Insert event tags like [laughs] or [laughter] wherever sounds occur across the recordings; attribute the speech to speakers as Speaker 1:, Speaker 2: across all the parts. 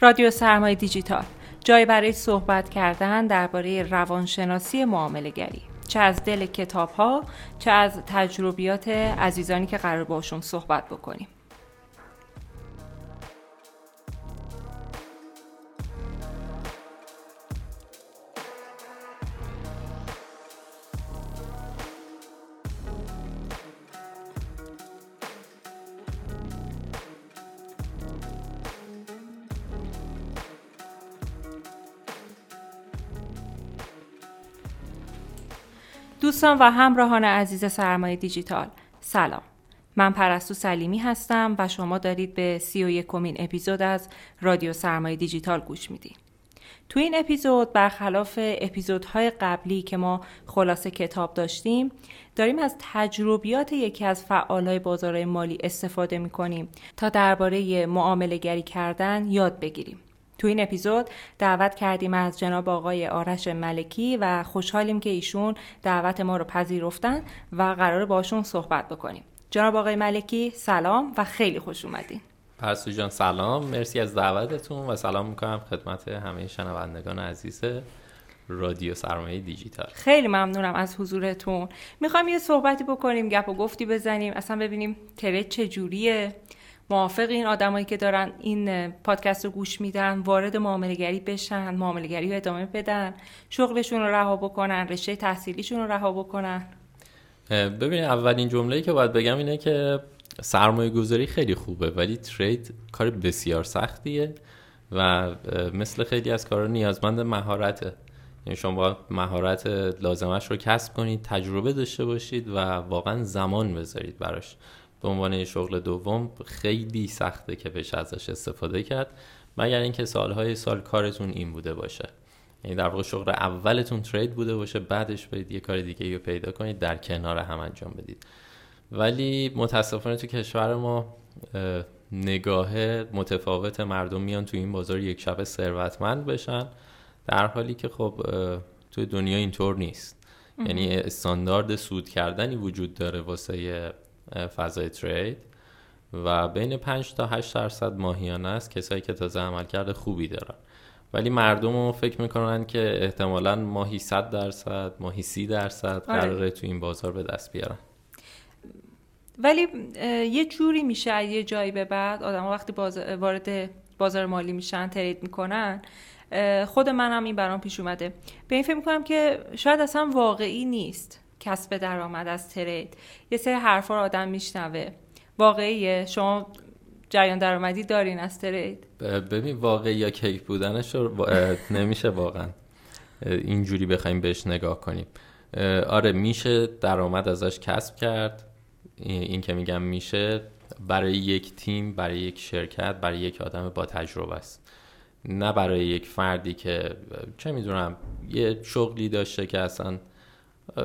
Speaker 1: رادیو سرمایه دیجیتال. جای برای صحبت کردن درباره روانشناسی معامله گری. چه از دل کتاب ها چه از تجربیات عزیزانی که قرار باشون صحبت بکنیم. دوستان و همراهان عزیز سرمایه دیجیتال. سلام. من پرستو سلیمی هستم و شما دارید به سی و یکمین اپیزود از رادیو سرمایه دیجیتال گوش می‌دید تو این اپیزود برخلاف اپیزودهای قبلی که ما خلاصه کتاب داشتیم داریم از تجربیات یکی از فعالهای بازارهای مالی استفاده می‌کنیم تا درباره معامله گری کردن یاد بگیریم. تو این اپیزود دعوت کردیم از جناب آقای آرش ملکی و خوشحالیم که ایشون دعوت ما رو پذیرفتن و قرار باشون صحبت بکنیم. جناب آقای ملکی سلام و خیلی خوش اومدین.
Speaker 2: پرسو جان سلام. مرسی از دعوتتون و سلام می‌کنم خدمت همه شنوندگان عزیز رادیو سرمایه دیجیتال.
Speaker 1: خیلی ممنونم از حضورتون. می‌خوام یه صحبتی بکنیم گپ و گفتی بزنیم اصلا ببینیم ترید چجوریه موافق این آدمایی که دارن این پادکست رو گوش میدن وارد معاملهگری بشن معاملهگری رو ادامه بدن شغلشون رو رها بکنن رشته تحصیلیشون رو رها بکنن.
Speaker 2: ببینید اولین جمله که باید بگم اینه که سرمایه گذاری خیلی خوبه ولی ترید کار بسیار سختیه و مثل خیلی از کارا نیازمند مهارته. یعنی شما مهارت لازمش رو کسب کنید تجربه داشته باشید و واقعا زمان بذارید براش. به عنوان شغل دوم خیلی سخته که بشه ازش استفاده کرد مگر اینکه سالهای سال کارتون این بوده باشه. یعنی در واقع شغل اولتون ترید بوده باشه بعدش برید یه کار دیگه رو پیدا کنید در کنار هم انجام بدید. ولی متاسفانه تو کشور ما نگاه متفاوت مردم میان تو این بازار یک شب ثروتمند بشن در حالی که خب تو دنیا اینطور نیست. یعنی استاندارد سود کردنی وجود داره واسه فضای ترید و بین 5 تا 8 درصد ماهیانه است کسایی که تازه عملکرد خوبی دارن. ولی مردم رو فکر می‌کنن که احتمالا ماهی 100 درصد ماهی 30 درصد آره. قراره تو این بازار به دست بیارن.
Speaker 1: ولی یه جوری میشه یه جایی به بعد آدم وقتی وارد بازار مالی میشن ترید می‌کنن خود من هم این برام پیش اومده. به این فکر می‌کنم که شاید اصلا واقعی نیست. کسب درآمد از ترید. یه سری حرفا رو آدم میشنوه. واقعیه؟ شما جریان درآمدی دارین از ترید؟
Speaker 2: ببین واقعی یا کیف بودنش رو نمیشه واقعا. اینجوری بخوایم بهش نگاه کنیم. آره میشه درآمد ازش کسب کرد. این که میگم میشه برای یک تیم برای یک شرکت برای یک آدم با تجربه است. نه برای یک فردی که چه می‌دونم یه شغلی داشته که اصلا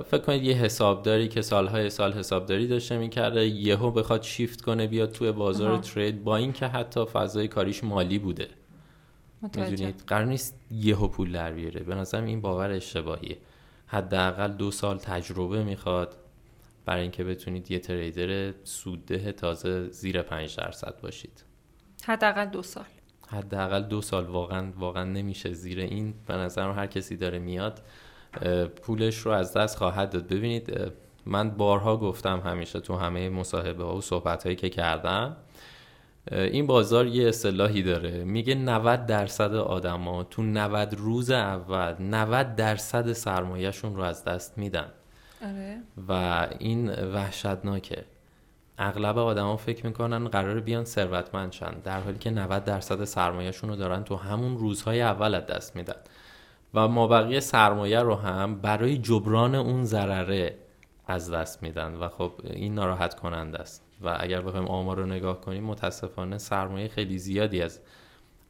Speaker 2: فکر کنید یه حسابداری که سالهای سال حسابداری داشته می‌کرده یهو بخواد شیفت کنه بیاد توی بازار ترید با اینکه حتی فضای کاریش مالی بوده. می‌دونید؟ قرار نیست یهو پول در بیاره. به نظرم این باور اشتباهیه. حداقل دو سال تجربه می‌خواد برای اینکه بتونید یه تریدر سودده تازه زیر 5 درصد باشید.
Speaker 1: حداقل دو سال.
Speaker 2: حداقل دو سال. واقعا واقعا نمیشه زیر این. به نظرم هر کسی داره میاد پولش رو از دست خواهد داد. ببینید من بارها گفتم همیشه تو همه مصاحبه ها و صحبت هایی که کردم این بازار یه اصطلاحی داره. میگه 90 درصد آدما تو 90 روز اول 90 درصد سرمایهشون رو از دست میدن.
Speaker 1: آره.
Speaker 2: و این وحشتناکه. اغلب آدما فکر می‌کنن قرار بیان ثروتمند شن در حالی که 90 درصد سرمایهشون رو دارن تو همون روزهای اول از دست میدن. و مابقی سرمایه رو هم برای جبران اون ضرره از دست میدن و خب این ناراحت کننده است. و اگر بخوایم آمار رو نگاه کنیم متاسفانه سرمایه خیلی زیادی از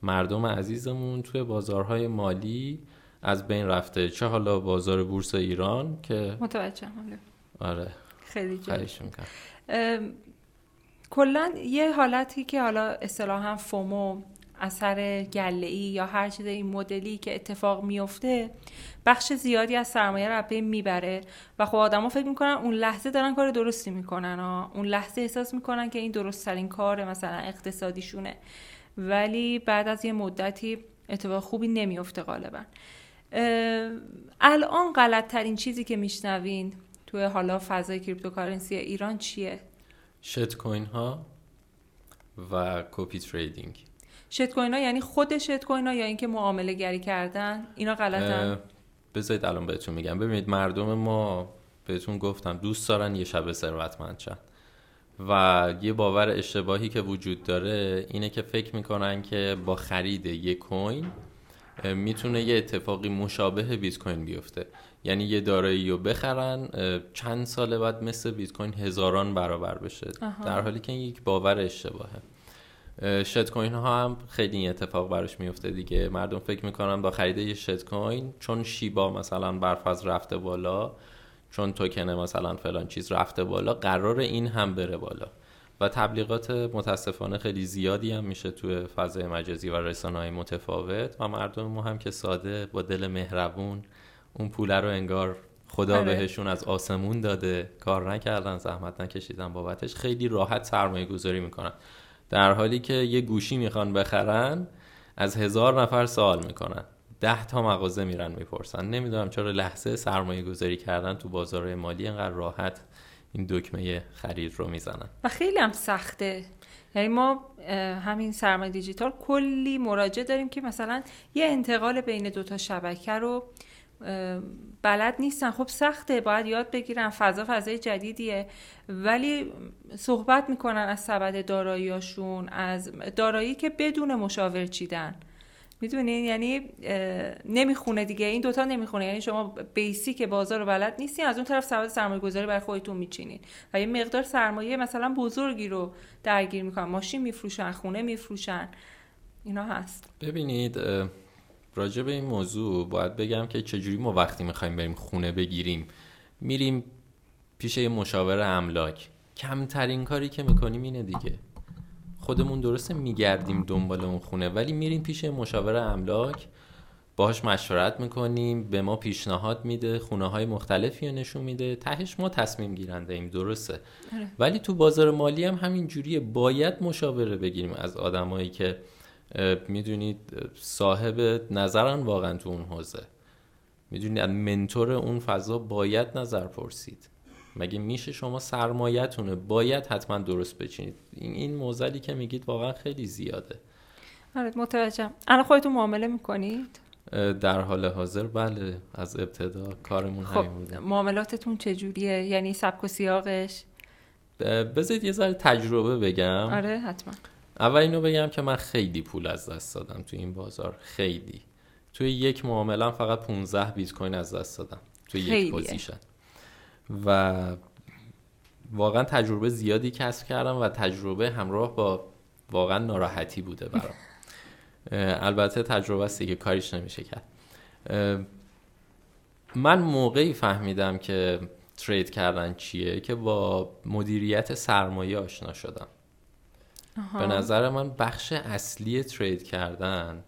Speaker 2: مردم عزیزمون توی بازارهای مالی از بین رفته. چه حالا بازار بورس ایران که
Speaker 1: متوجه
Speaker 2: آره.
Speaker 1: خیلی کلا یه حالتی که حالا اصطلاحا فومو اثر گله ای یا هر چیز این مدلی که اتفاق میفته بخش زیادی از سرمایه رو بین می‌بره و خب آدما فکر می‌کنن اون لحظه دارن کار درستی می‌کنن ها. اون لحظه احساس می‌کنن که این درست ترین کار مثلا اقتصادیشونه ولی بعد از یه مدتی اتفاق خوبی نمیفته غالبا الان غلط ترین چیزی که میشنوین توی حالا فضای cryptocurrency ایران چیه؟
Speaker 2: shitcoin ها و copy
Speaker 1: trading shitcoin ها یعنی خود shitcoin ها یا اینکه معامله گری کردن؟ اینا غلطن.
Speaker 2: بذارید الان بهتون میگم. ببینید مردم ما بهتون گفتم دوست دارن یه شب ثروتمند شن. و یه باور اشتباهی که وجود داره اینه که فکر می‌کنن که با خرید یک coin می‌تونه یه اتفاقی مشابه بیت کوین بیفته. یعنی یه دارایی رو بخرن چند سال بعد مثل بیت کوین هزاران برابر بشه. در حالی که این یک باور اشتباهه. شت کوین ها هم خیلی این اتفاق براش میفته دیگه. مردم فکر می‌کنن با خرید یه شت کوین چون شیبا مثلا برفاز رفته بالا چون توکن مثلا فلان چیز رفته بالا قرار این هم بره بالا. و تبلیغات متاسفانه خیلی زیادی هم میشه توی فضای مجازی و رسانه های متفاوت و مردم ما هم که ساده با دل مهربون اون پوله رو انگار خدا آره. بهشون از آسمون داده کار نکردن زحمت نکشیدن بابتش خیلی راحت سرمایه گذاری می‌کنن. در حالی که یه گوشی می‌خوان بخرن از هزار نفر سوال می‌کنن. ده تا مغازه میرن می‌پرسن. نمی‌دونم چرا لحظه سرمایه گذاری کردن تو بازار مالی انقدر راحت این دکمه خرید رو می‌زنن.
Speaker 1: و خیلی هم سخته. یعنی ما همین سرمایه دیجیتال کلی مراجعه داریم که مثلا یه انتقال بین دوتا شبکه رو بلد نیستن. خب سخته باید یاد بگیرن. فضا فضای جدیدیه. ولی صحبت می‌کنن از سبد داراییاشون از دارایی که بدون مشاور چیدن. می‌دونین؟ یعنی نمی‌خونه دیگه. این دوتا نمی‌خونه. یعنی شما بیسیک بازار رو بلد نیستین. از اون طرف سبد سرمایه گذاری برای خودتون میچینین. و یه مقدار سرمایه مثلا بزرگی رو درگیر می‌کنن. ماشین میفروشن خونه میفروشن. اینا هست.
Speaker 2: ببینید راجع به این موضوع باید بگم که چجوری ما وقتی می‌خوایم بریم خونه بگیریم میریم پیش یه مشاور املاک. کمترین کاری که می‌کنیم اینه دیگه. خودمون درسته میگردیم دنبال اون خونه ولی میریم پیش مشاور املاک باهاش مشورت می‌کنیم به ما پیشنهاد میده خونه های مختلفی رو نشون میده. تهش ما تصمیم گیرنده ایم درسته؟ آره. ولی تو بازار مالی هم همین جوریه. باید مشاوره بگیریم از آدمایی که می‌دونید صاحب نظرن واقعا تو اون حوزه. می‌دونید از منتور اون فضا باید نظر پرسید. مگه میشه شما سرمایتونه باید حتما درست بچینید. این این موزلی که میگید واقعا خیلی زیاده.
Speaker 1: آره متوجهم. الان خودتون معامله می‌کنید؟
Speaker 2: در حال حاضر. بله از ابتدا کارمون
Speaker 1: خب همین بوده معاملاتتون چجوریه؟ یعنی سبک و سیاقش؟
Speaker 2: بذارید یه ذره تجربه بگم.
Speaker 1: آره حتما.
Speaker 2: اول اینو بگم که من خیلی پول از دست دادم تو این بازار خیلی. توی یک معامله فقط 15 بیت‌کوین از دست دادم توی یک position. و واقعا تجربه زیادی کسب کردم و تجربه همراه با واقعا ناراحتی بوده برام. البته تجربه است که کاریش نمیشه کرد. من موقعی فهمیدم که ترید کردن چیه که با مدیریت سرمایه آشنا شدم. به نظر من بخش اصلی ترید کردن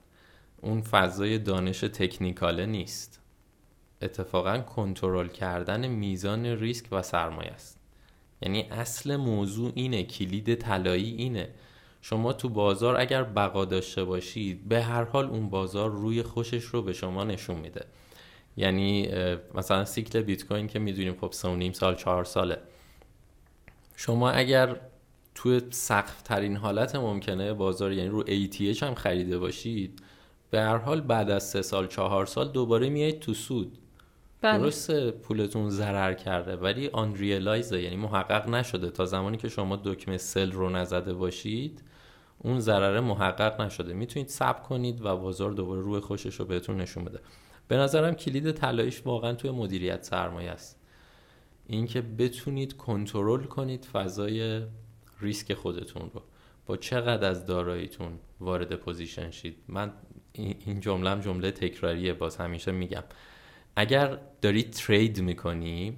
Speaker 2: اون فضای دانش تکنیکاله نیست. اتفاقا کنترل کردن میزان ریسک و سرمایه است. یعنی اصل موضوع اینه کلید طلایی اینه. شما تو بازار اگر بقا داشته باشید به هر حال اون بازار روی خوشش رو به شما نشون میده. یعنی مثلا سیکل بیت کوین که می‌دونیم خب سه نیم سال چهار ساله. شما اگر توی سقف ترین حالت ممکنه بازار یعنی رو ATH هم خریده باشید به هر حال بعد از سه سال چهار سال دوباره میایید تو سود. بله. درسته پولتون ضرر کرده ولی آن ریلایزه یعنی محقق نشده. تا زمانی که شما دکمه سل رو نزده باشید اون ضرر محقق نشده. می‌تونید سب کنید و بازار دوباره روی خوشش رو بهتون نشون بده. به نظرم کلید طلاییش واقعا توی مدیریت سرمایه است. اینکه بتونید کنترل کنید فضای ریسک خودتون رو. با چقدر از داراییتون وارد position شید؟ من این جمله هم جمله تکراریه باز همیشه میگم. اگر داری trade می‌کنی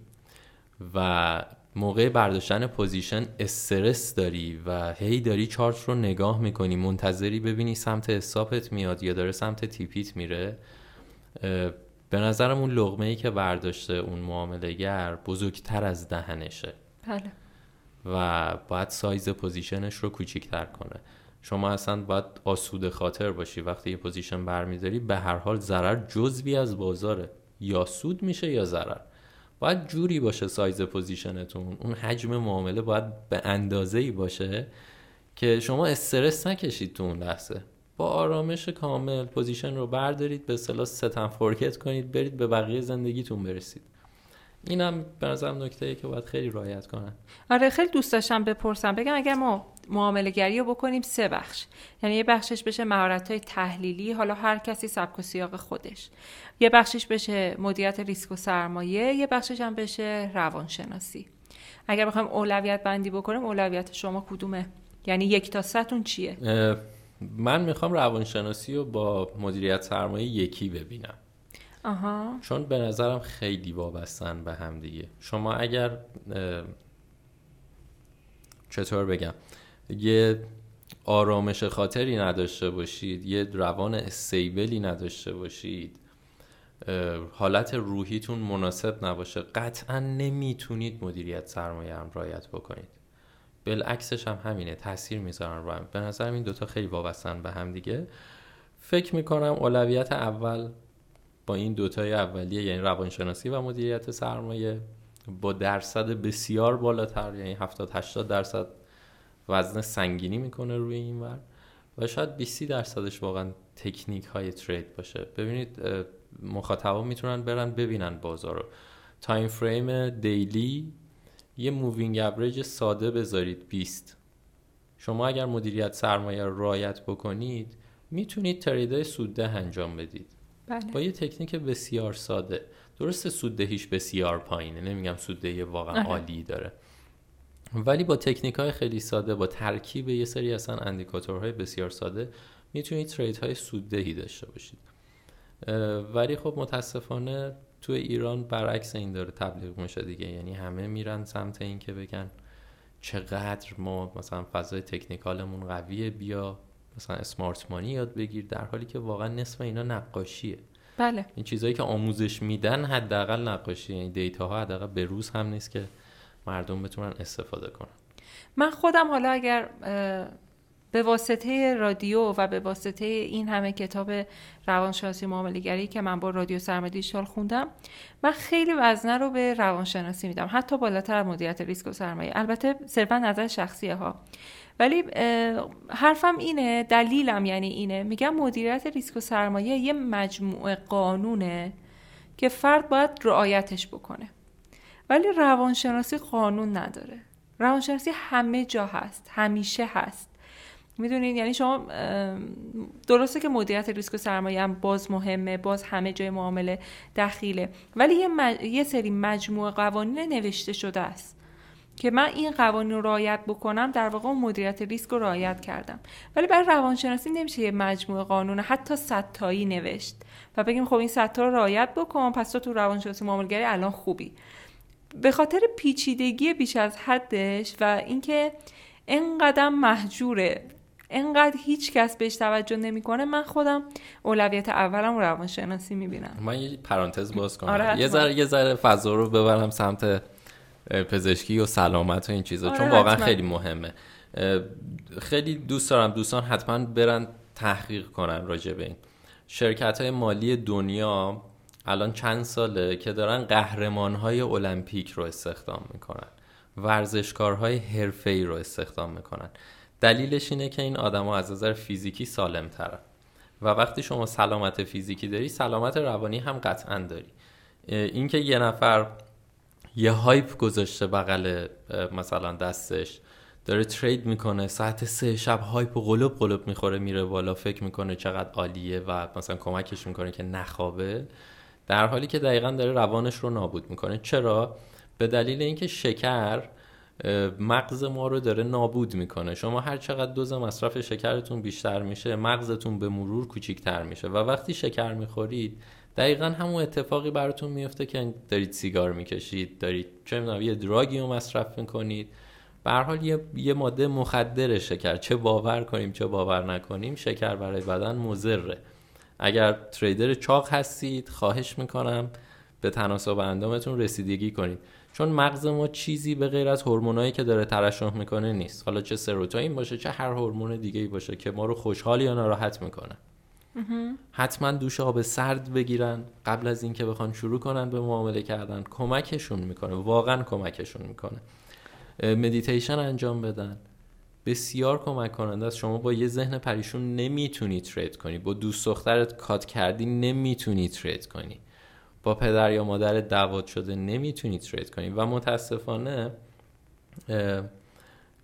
Speaker 2: و موقع برداشتن position استرس داری و هی داری چارت رو نگاه می‌کنی منتظری ببینی سمت SL ت میاد یا داره سمت TP ت میره به نظرم اون لقمه ای که برداشته اون معامله گر بزرگتر از دهنشه.
Speaker 1: بله.
Speaker 2: و باید size position ش رو کوچیکتر کنه. شما اصلا باید آسوده خاطر باشی. وقتی یه position برمیداری به هر حال ضرر جزوی از بازاره. یا سود میشه یا ضرر. باید جوری باشه size position تون. اون حجم معامله باید به اندازه ای باشه که شما استرس نکشید تو اون لحظه. با آرامش کامل position رو بردارید به اصطلاح set and forget کنید برید به بقیه زندگیتون برسید. اینم به نظرم نکته که باید خیلی رعایت کنن.
Speaker 1: آره خیلی دوست داشتم بپرسم. بگم اگر ما معامله گری رو بکنیم سه بخش. یعنی یه بخشش بشه مهارت های تحلیلی حالا هر کسی سبک و سیاق خودش. یه بخشش بشه مدیریت ریسک و سرمایه یه بخشش هم بشه روانشناسی. اگر بخوایم اولویت بندی بکنیم اولویت شما کدومه؟ یعنی یک تا ستون چیه؟
Speaker 2: من می‌خوام روانشناسی رو با مدیریت سرمایه یکی ببینم.
Speaker 1: آها.
Speaker 2: چون به نظرم خیلی وابستن به هم دیگه. شما اگر چطور بگم یه آرامش خاطری نداشته باشید یه روان استیبلی نداشته باشید حالت روحیتون مناسب نباشه قطعا نمی‌تونید مدیریت سرمایه هم رایت بکنید. بالعکسش هم همینه تاثیر می‌ذارن رو هم. به نظرم این دوتا خیلی وابستن به هم دیگه. فکر می‌کنم اولویت اول با این دوتای اولیه یعنی روانشناسی و مدیریت سرمایه با درصد بسیار بالاتر یعنی 70 80 درصد وزن سنگینی می‌کنه روی این ور. و شاید 20 درصدش واقعا تکنیک های ترید باشه. ببینید مخاطبا می‌تونن برن ببینن بازار رو. time frame daily یه moving average ساده بذارید 20 شما اگر مدیریت سرمایه رو رعایت بکنید می‌تونید trade ای سودده انجام بدید.
Speaker 1: بله.
Speaker 2: با یه تکنیک بسیار ساده. درسته سوددهیش بسیار پایینه. نمیگم سوددهی واقعا عالی داره. ولی با تکنیک های خیلی ساده با ترکیب یه سری اصلا indicator های بسیار ساده می‌تونید trade های سوددهی داشته باشید. ولی خب متاسفانه تو ایران برعکس این داره تبلیغ میشه دیگه. یعنی همه میرن سمت این که بگن چقدر ما مثلا فضای تکنیکالمون قویه بیا مثلا اسمارت مانی یاد بگیر در حالی که واقعا نصف اینا نقاشیه.
Speaker 1: بله.
Speaker 2: این چیزهایی که آموزش میدن حداقل نقاشی یعنی دیتا ها حداقل به روز هم نیست که مردم بتونن استفاده کنن.
Speaker 1: من خودم حالا اگر به واسطه رادیو و به واسطه این همه کتاب روانشناسی معاملهگری که من با رادیو سرمایه دیجیتال خوندم من خیلی وزنه رو به روانشناسی میدم. حتی بالاتر مدیریت ریسک و سرمایه. البته صرفا نظر شخصیه ها ولی حرفم اینه دلیلم یعنی اینه. میگم مدیریت ریسک و سرمایه یه مجموعه قانونه که فرد باید رعایتش بکنه. ولی روانشناسی قانون نداره. روانشناسی همه جا هست همیشه هست. می‌دونین؟ یعنی شما درسته که مدیریت ریسک و سرمایه هم باز مهمه باز همه جای معامله دخیله. ولی یه, یه سری مجموعه قوانین نوشته شده است. که من این قوانین رو رعایت بکنم در واقع مدیریت ریسک رو رعایت کردم. ولی برای روانشناسی نمیشه یه مجموعه قانون حتی ستایی نوشت و بگیم خب این ستا رو رعایت بکن پس تو تو روانشناسی معاملگری الان خوبی. به خاطر پیچیدگی بیش از حدش و اینکه انقدر محجوره انقدر هیچ کس بهش توجه نمی‌کنه من خودم اولویت اولم رو روانشناسی می‌بینم.
Speaker 2: من یه پرانتز باز کنم.
Speaker 1: آره
Speaker 2: یه ذره یه ذره فضا رو ببرم سمت پزشکی و سلامت و این چیزا.
Speaker 1: آره
Speaker 2: چون واقعا
Speaker 1: حتما.
Speaker 2: خیلی مهمه. خیلی دوست دارم دوستان حتما برن تحقیق کنن راجع به این. شرکت های مالی دنیا الان چند ساله که دارن قهرمان های المپیک رو استخدام می‌کنن. ورزشکارهای حرفه‌ای رو استخدام می‌کنن. دلیلش اینه که این آدما از نظر فیزیکی سالم ترن و وقتی شما سلامت فیزیکی داری سلامت روانی هم قطعا داری. اینکه یه نفر یه هایپ گذاشته بغل مثلا دستش. داره ترید می‌کنه ساعت سه شب هایپ و قلوب قلوب می‌خوره میره بالا فکر می‌کنه چقدر عالیه و مثلا کمکش می‌کنه که نخوابه. در حالی که دقیقا داره روانش رو نابود می‌کنه. چرا؟ به دلیل اینکه شکر مغز ما رو داره نابود می‌کنه. شما هر چقدر دوز مصرف شکرتون بیشتر میشه مغزتون به مرور کوچیکتر میشه. و وقتی شکر می‌خورید دقیقا همون اتفاقی براتون میفته که دارید سیگار می‌کشید دارید چه می‌دونم یه دراگی رو مصرف می‌کنید. به حال یه،, یه ماده مخدر شکر. چه باور کنیم چه باور نکنیم شکر برای بدن مضره. اگر تریدر چاق هستید خواهش می‌کنم به تناسب اندامتون رسیدگی کنید. چون مغز ما چیزی به غیر از هورمونایی که داره ترشح می‌کنه نیست. حالا چه سروتونین باشه چه هر هورمون دیگه ای باشه که ما رو خوشحال یا ناراحت می‌کنه. حتما دوش آب سرد بگیرن قبل از اینکه بخوان شروع کنن به معامله کردن. کمکشون می‌کنه. واقعا کمکشون می‌کنه. مدیتیشن انجام بدن. بسیار کمک کننده است شما با یه ذهن پریشون نمی‌تونی ترید کنی. با دوست دخترت کات کردی نمی‌تونی ترید کنی. با پدر یا مادر دعوت شده نمی‌تونی ترید کنی. و متاسفانه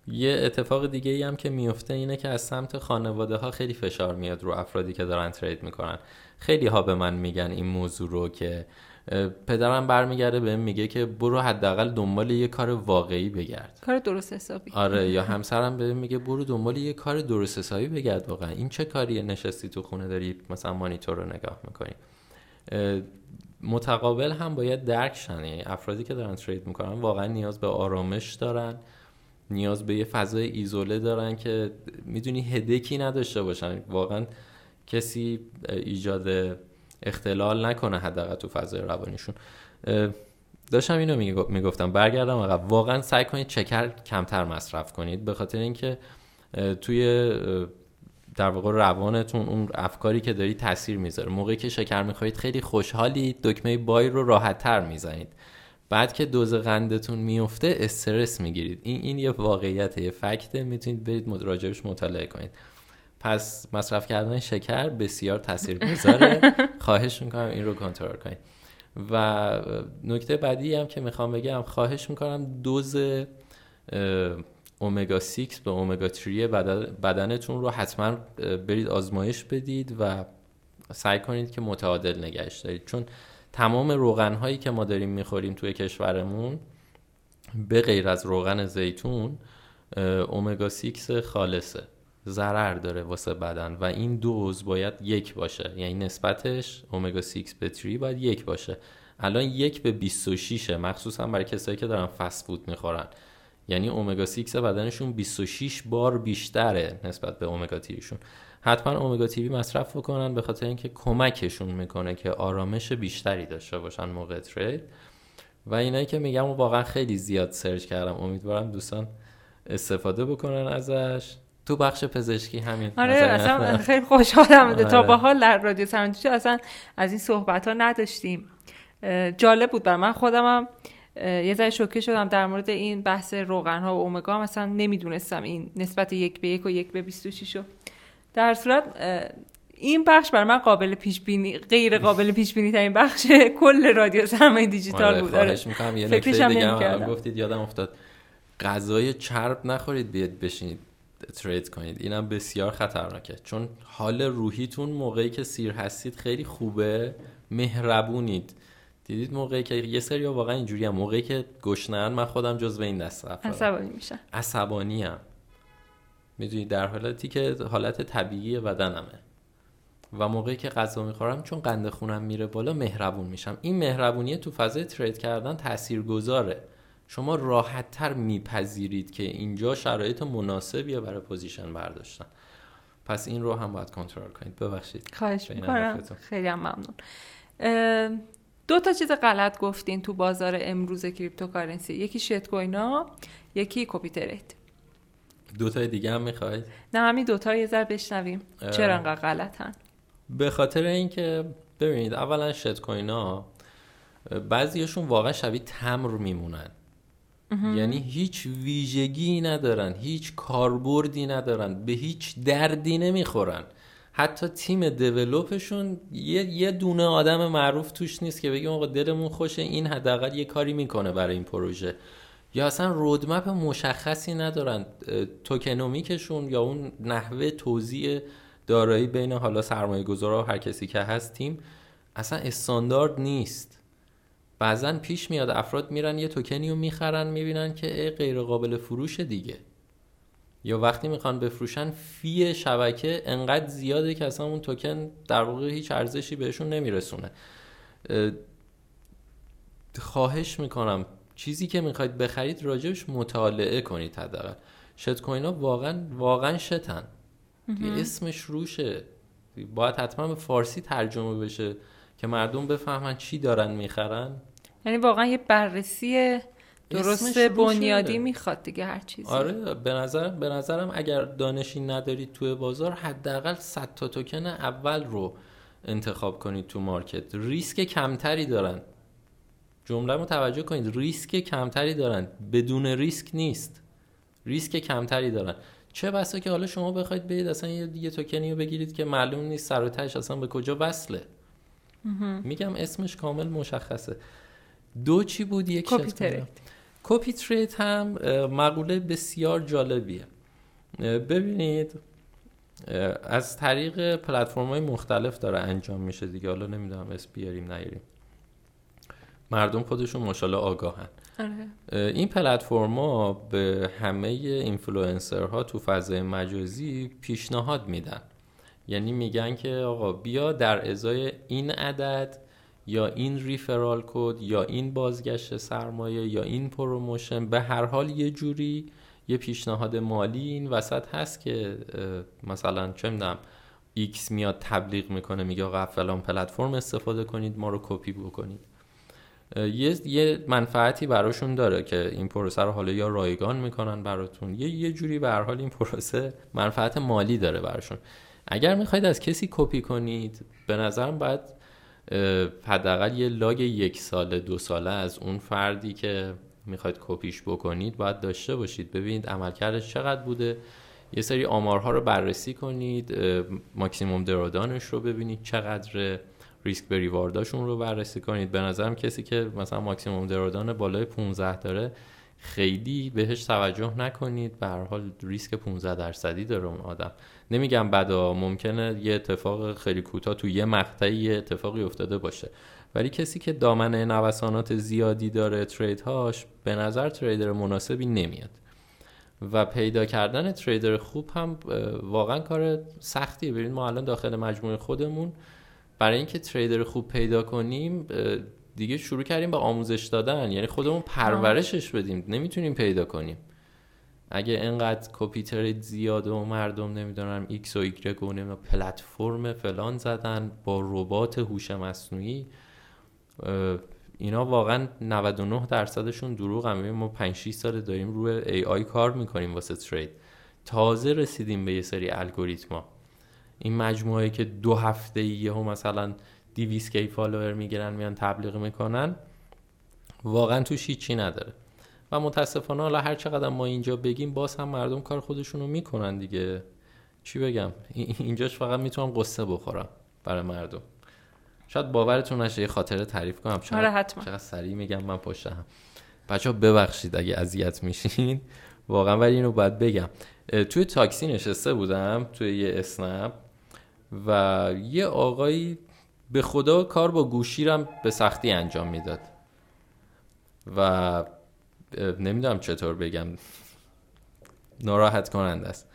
Speaker 2: یه اتفاق دیگه ای هم که میفته اینه که از سمت خانواده ها خیلی فشار میاد رو افرادی که دارن ترید می‌کنن. خیلی ها به من میگن این موضوع رو که پدرم برمیگرده بهم میگه که برو حداقل دنبال یه کار واقعی بگرد.
Speaker 1: کار درست حسابی.
Speaker 2: آره یا [laughs] همسرم بهم میگه برو دنبال یه کار درست حسابی بگرد واقعا. این چه کاریه نشستی تو خونه داری مثلا مانیتور رو نگاه می‌کنی؟ متقابل هم باید درک شن. یعنی افرادی که دارن ترید می‌کنن واقعا نیاز به آرامش دارن. نیاز به یه فضای ایزوله دارن که می‌دونی هدکی نداشته باشن. واقعا کسی ایجاد اختلال نکنه حداقل تو فضای روانیشون. داشتم اینو می‌گفتم برگردم عقب. واقعا سعی کنید چکر کمتر مصرف کنید. به خاطر اینکه توی در واقع روانتون اون افکاری که داری تاثیر می‌ذاره. موقعی که شکر می‌خواهید خیلی خوشحالید دکمه بای رو راحت تر می‌زنید. بعد که دوز قندتون میفته استرس می‌گیرید. این این یه واقعیت یه فکته. می‌تونید برید راجبش مطالعه کنید. پس مصرف کردن شکر بسیار تاثیر می‌ذاره [laughs] خواهش می‌کنم این رو کنترل کنید. و نکته بعدی هم که می‌خوام بگم خواهش می‌کنم دوز اومگا 6 به اومگا 3 بدنتون رو حتما برید آزمایش بدید و سعی کنید که متعادل نگهش دارید. چون تمام روغن هایی که ما داریم می‌خوریم توی کشورمون به غیر از روغن زیتون اومگا 6 خالصه. ضرر داره واسه بدن و این دوز باید یک باشه. یعنی نسبتش اومگا 6 به 3 باید یک باشه. الان یک به 26 مخصوصا برای کسایی که دارن فست فود می‌خورن. یعنی اومگا 6 بدنشون 26 بار بیشتره نسبت به اومگا تیریشون حتما اومگا تیوی مصرف بکنن به خاطر اینکه کمکشون می‌کنه که آرامش بیشتری داشته باشن موقع ترید. و اینایی که میگم واقعا خیلی زیاد سرچ کردم امیدوارم دوستان استفاده بکنن ازش. تو بخش پزشکی همین
Speaker 1: آره اصلا خیلی خوشحالم آره. تا به حال در رادیو سرمایه‌گذاری اصلا از این صحبت ها نداشتیم جالب بود بر من خودمم یه ذره شوکه شدم در مورد این بحث روغن ها و اومگا. مثلا نمی‌دونستم این نسبت یک به یک و یک به 26 رو در صورت این بخش برای من قابل پیش بینی غیر قابل [laughs] پیش بینی ترین بخش [laughs] کل رادیو سرمایه دیجیتال بود
Speaker 2: آره می‌کنم یه نکته دیگه هم گفتید یادم افتاد. غذای چرب نخورید بیاد بشینید ترید کنید. اینم بسیار خطرناکه. چون حال روحیتون موقعی که سیر هستید خیلی خوبه مهربونید. دیدید موقعی که یه سری واقعا اینجوری هم موقعی که گشنن من خودم جزو این دست
Speaker 1: عصبانی میشم.
Speaker 2: عصبانی هم می‌دونی؟ در حالتی که حالت طبیعی بدنمه. و موقعی که غذا می‌خورم چون قند خونم میره بالا مهربون میشم. این مهربونی تو فضای ترید کردن تأثیر گذاره شما راحت تر میپذیرید که اینجا شرایط مناسبیه برای position برداشتن. پس این رو هم باید کنترل کنید. ببخشید.
Speaker 1: خواهش می‌کنم. خیلی هم ممنون. دو تا چیز غلط گفتین تو بازار امروز cryptocurrency. یکی shitcoin ا یکی copy trade.
Speaker 2: دو تا دیگه هم می‌خواید
Speaker 1: نه همین دو تا یه ذره بشنویم. چرا انقدر غلطن؟
Speaker 2: به خاطر اینکه ببینید اولا shitcoin ا بعضیشون واقعا شبیه تمر میمونن. یعنی هیچ ویژگی ندارن هیچ کاربردی ندارن به هیچ دردی نمی‌خورن. حتی تیم دیولوپشون یه, یه دونه آدم معروف توش نیست که بگیم آقا دلمون خوشه این حداقل یه کاری می‌کنه برای این پروژه. یا اصلا رودمپ مشخصی ندارن توکنومیکشون یا اون نحوه توزیع دارایی بین حالا سرمایه گذارا و هر کسی که هست تیم اصلا استاندارد نیست. بعضا پیش میاد افراد میرن یه توکنی رو می‌خرن می‌بینن که غیر قابل فروش دیگه. یا وقتی می‌خوان بفروشن فی شبکه انقدر زیاده که اصلا اون توکن در واقع هیچ ارزشی بهشون نمیرسونه. خواهش می‌کنم چیزی که می‌خواید بخرید راجبش مطالعه کنید حداقل. شت کوین ها واقعا واقعا شتن اسمش روشه. باید حتما به فارسی ترجمه بشه که مردم بفهمن چی دارن می‌خرن.
Speaker 1: یعنی واقعا یه بررسی درسته بنیادی می‌خواد دیگه هر چیزی.
Speaker 2: آره به نظرم به نظرم اگر دانشی ندارید توی بازار حداقل 100 تا توکن اول رو انتخاب کنید تو مارکت. ریسک کمتری دارن. جمله رو توجه کنید. ریسک کمتری دارن. بدون ریسک نیست. ریسک کمتری دارن. چه بسا که حالا شما بخواید برید اصلا یه دیگه توکنی رو بگیرید که معلوم نیست سر و اصلا به کجا وصله. میگم اسمش کامل مشخصه. دو چی بود؟ یک
Speaker 1: copy trade
Speaker 2: copy trade هم مقوله بسیار جالبیه. ببینید از طریق پلتفرم های مختلف داره انجام میشه دیگه. حالا نمی‌دونم اسم بیاریم نیاریم. مردم خودشون ماشاءالله آگاهن.
Speaker 1: آره.
Speaker 2: این پلتفرما به همه اینفلوئنسرها تو فضای مجازی پیشنهاد میدن. یعنی میگن که آقا بیا در ازای این عدد یا این referral code یا این بازگشت سرمایه یا این promotion به هر حال یه جوری یه پیشنهاد مالی این وسط هست که مثلا چه می‌دونم X میاد تبلیغ می‌کنه میگه آقا فلان پلتفرم استفاده کنید ما رو کپی بکنید. یه یه منفعتی براشون داره که این پروسه رو حالا یا رایگان می‌کنن براتون یه یه جوری به حال این پروسه منفعت مالی داره براشون. اگر می‌خواید از کسی کپی کنید به نظرم باید حداقل یه لاگ یک ساله دو ساله از اون فردی که می‌خواید کپیش بکنید باید داشته باشید. ببینید عملکردش چقدر بوده. یه سری آمارها رو بررسی کنید ماکسیموم درادانش رو ببینید چقدر ریسک به ریوارداشون رو بررسی کنید. به نظرم کسی که مثلا ماکسیموم درادان بالای 15 داره خیلی بهش توجه نکنید. به هر حال ریسک 15 درصدی داره اون آدم. نمیگم بدا ممکنه یه اتفاق خیلی کوتاه تو یه مقطعی یه اتفاقی افتاده باشه. ولی کسی که دامنه نوسانات زیادی داره ترید هاش به نظر تریدر مناسبی نمیاد. و پیدا کردن تریدر خوب هم واقعا کار سختیه. ببین ما الان داخل مجموعه خودمون برای اینکه trader خوب پیدا کنیم دیگه شروع کردیم به آموزش دادن. یعنی خودمون پرورشش بدیم. نمی‌تونیم پیدا کنیم. اگه انقدر copy trade زیاده و مردم نمی‌دونم ایکس و ایگرگ و پلتفرم فلان زدن با ربات هوش مصنوعی اینا واقعا 99 درصدشون دروغه ما 5 6 سال داریم روی AI کار می‌کنیم واسه trade. تازه رسیدیم به یه سری الگوریتما این مجموعه که دو هفته یهو مثلا 200 کی فالوور می‌گیرن میان تبلیغ می‌کنن واقعا توش هیچی نداره. و متاسفانه حالا هر چقدر ما اینجا بگیم باز هم مردم کار خودشونو می‌کنن دیگه. چی بگم؟ اینجاش فقط می‌تونم قصه بخورم برای مردم. شاید باورتون نشه یه خاطره تعریف کنم.
Speaker 1: آره حتما.
Speaker 2: چقدر سریع میگم من پشتم بچه ها ببخشید اگه اذیت میشین. واقعا ولی اینو باید بگم. توی تاکسی نشسته بودم توی یه اسنپ. و یه آقایی به خدا کار با گوشیرم به سختی انجام می‌داد. و نمی‌دونم چطور بگم. ناراحت کننده است.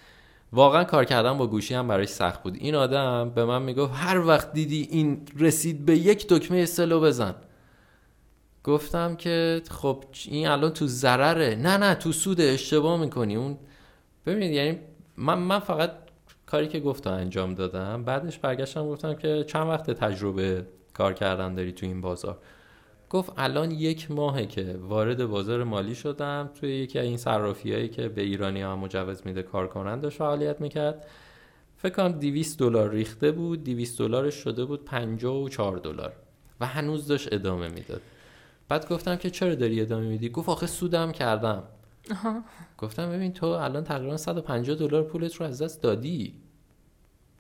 Speaker 2: واقعا کار کردن با گوشی هم برایش سخت بود. این آدم به من می‌گفت هر وقت دیدی این رسید به یک دکمه سلو بزن. گفتم که خب این الان تو ضرره. نه نه تو سود اشتباه می‌کنی. اون ببینید یعنی من من فقط کاری که گفتم انجام دادم بعدش برگشتم گفتم که چند وقت تجربه کار کردن داری تو این بازار؟ گفت الان یک ماهه که وارد بازار مالی شدم توی یکی از این صرافی که به ایرانی ها مجوز میده کار کنند داشت فعالیت می‌کرد. فکر کنم 200 دلار ریخته بود 200 دلارش شده بود 54 دلار. و هنوز داشت ادامه می‌داد. بعد گفتم که چرا داری ادامه میدی؟ گفت آخه سودم کردم. گفتم ببین تو الان تقریبا 150 دلار پولت رو از دست دادی.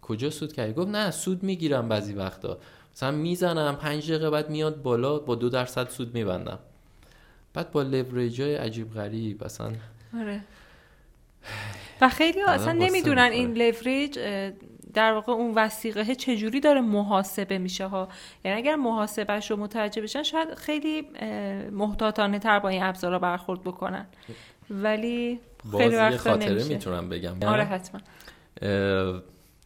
Speaker 2: کجا سود کردی؟ گفت نه سود می‌گیرم بعضی وقتا. مثلا می‌زنم پنج دقیقه بعد میاد بالا با دو درصد سود میبندم. بعد با لوریج های عجیب غریب اصلا
Speaker 1: آره. [sighs] و خیلی اصلا نمی‌دونن این لوریج در واقع اون وسیقه چجوری داره محاسبه میشه ها؟ یعنی اگر محاسبهش رو متوجه بشن شاید خیلی محتاطانه تر با این ابزارا برخورد بکنن. ولی خیلی
Speaker 2: وقتا خاطره می‌تونم بگم
Speaker 1: آره حتما.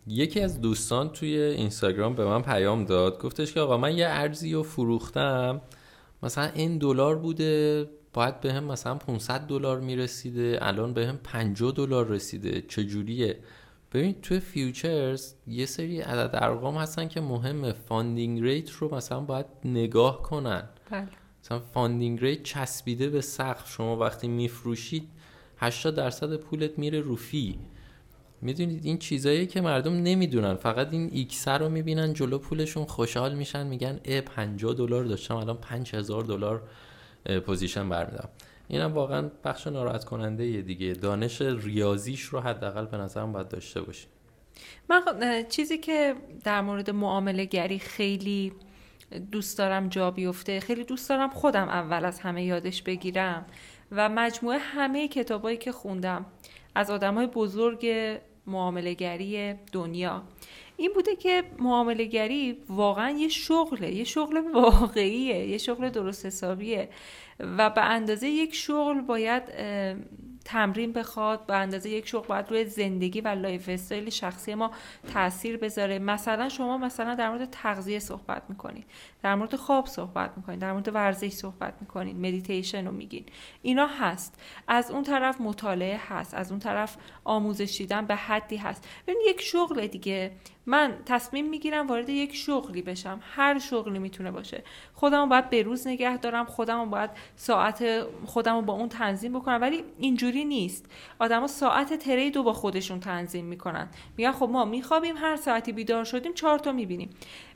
Speaker 2: یکی از دوستان توی اینستاگرام به من پیام داد گفتش که آقا من یه ارزی رو فروختم مثلا این دلار بوده باید به هم مثلا 500 دلار می‌رسیده الان به هم 50 دلار رسیده چجوریه؟ ببین توی futures یه سری عدد ارقام هستن که مهمه funding rate رو مثلا باید نگاه کنن.
Speaker 1: بله.
Speaker 2: مثلا funding rate چسبیده به سقف. شما وقتی میفروشید 80 درصد پولت میره رو fee می‌دونید این چیزایی که مردم نمی‌دونن. فقط این X رو می‌بینن جلو پولشون خوشحال میشن میگن ا 50 دلار داشتم الان 5000 دلار position برمیدارم. اینم واقعا بخش ناراحت کننده یه دیگه. دانش ریاضیش رو حداقل به نظرم باید داشته باشیم
Speaker 1: من خب، چیزی که در مورد معامله گری خیلی دوست دارم جا بیفته خیلی دوست دارم خودم اول از همه یادش بگیرم و مجموعه همه کتابایی که خوندم از آدم های بزرگ معاملهگری دنیا. این بوده که معاملهگری واقعا یه شغله یه شغل واقعیه یه شغل درست حسابیه. و به اندازه یک شغل باید تمرین بخواد به اندازه یک شغل باید روی زندگی و lifestyle شخصی ما تاثیر بذاره. مثلا شما مثلا در مورد تغذیه صحبت می‌کنید در مورد خواب صحبت می‌کنید در مورد ورزش صحبت می‌کنید مدیتیشن رو میگین. اینا هست. از اون طرف مطالعه هست از اون طرف آموزش دیدن به حدی هست. ببین یک شغل دیگه من تصمیم می‌گیرم وارد یک شغلی بشم. هر شغلی می‌تونه باشه. خودم باید به روز نگه دارم. خودم باید ساعت خودم با اون تنظیم بکنم. ولی اینجوری نیست. آدما ساعت ترید رو با خودشون تنظیم می‌کنن. میگن خب ما میخوابیم. هر ساعتی بیدار شدیم چهار تا می‌بینیم.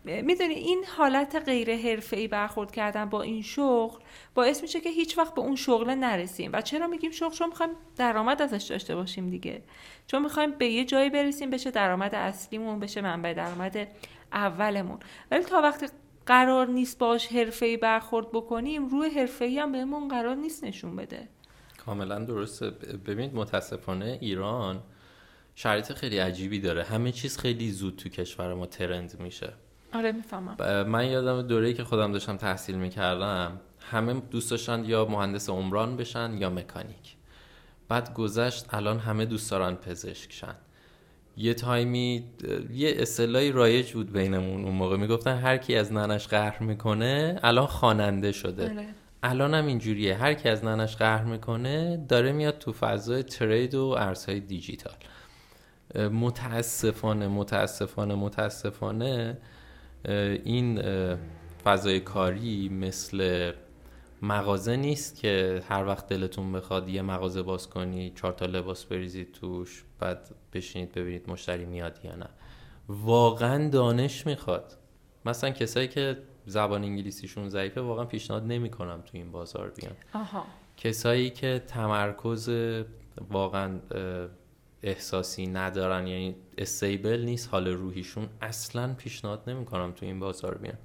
Speaker 1: می‌دونی این حالت غیر ای برخورد کردن با این شغل باعث میشه که هیچ وقت به اون شغل نرسیم. و چرا میگیم شغل؟ چون می‌خوایم درآمد ازش داشته باشیم دیگه. چون می‌خوایم به یه جایی برسیم بشه درآمد اصلیمون بشه منبع درآمد اولمون. ولی تا وقتی قرار نیست باش ای برخورد بکنیم روی ای هم بهمون قرار نیست نشون بده.
Speaker 2: کاملا درسته. ببینید متاسفانه ایران شرایط خیلی عجیبی داره. همه چیز خیلی زود تو کشور ما ترند میشه.
Speaker 1: آره می‌فهمم.
Speaker 2: من یادم دوره‌ای که خودم داشتم تحصیل می‌کردم همه دوست داشتن یا مهندس عمران بشن یا مکانیک. بعد گذشت الان همه دوست دارن پزشک شن. یه تایمی یه اصطلاحی رایج بود بینمون اون موقع. می‌گفتن هر کی از ننش قهر می‌کنه الان خواننده شده. آره. الان هم اینجوریه. هر کی از ننش قهر می‌کنه داره میاد تو فضای ترید و ارزهای دیجیتال. متاسفانه متاسفانه متاسفانه این فضای کاری مثل مغازه نیست که هر وقت دلتون بخواد یه مغازه باز کنی چهار تا لباس بریزید توش بعد بشینید ببینید مشتری میاد یا نه. واقعا دانش می‌خواد. مثلا کسایی که زبان انگلیسیشون ضعیفه واقعا پیشنهاد نمی‌کنم تو این بازار بیان.
Speaker 1: آها.
Speaker 2: کسایی که تمرکز واقعا احساسی ندارن یعنی استیبل نیست حال روحیشون اصلا پیشنهاد نمی‌کنم تو این بازار بیان.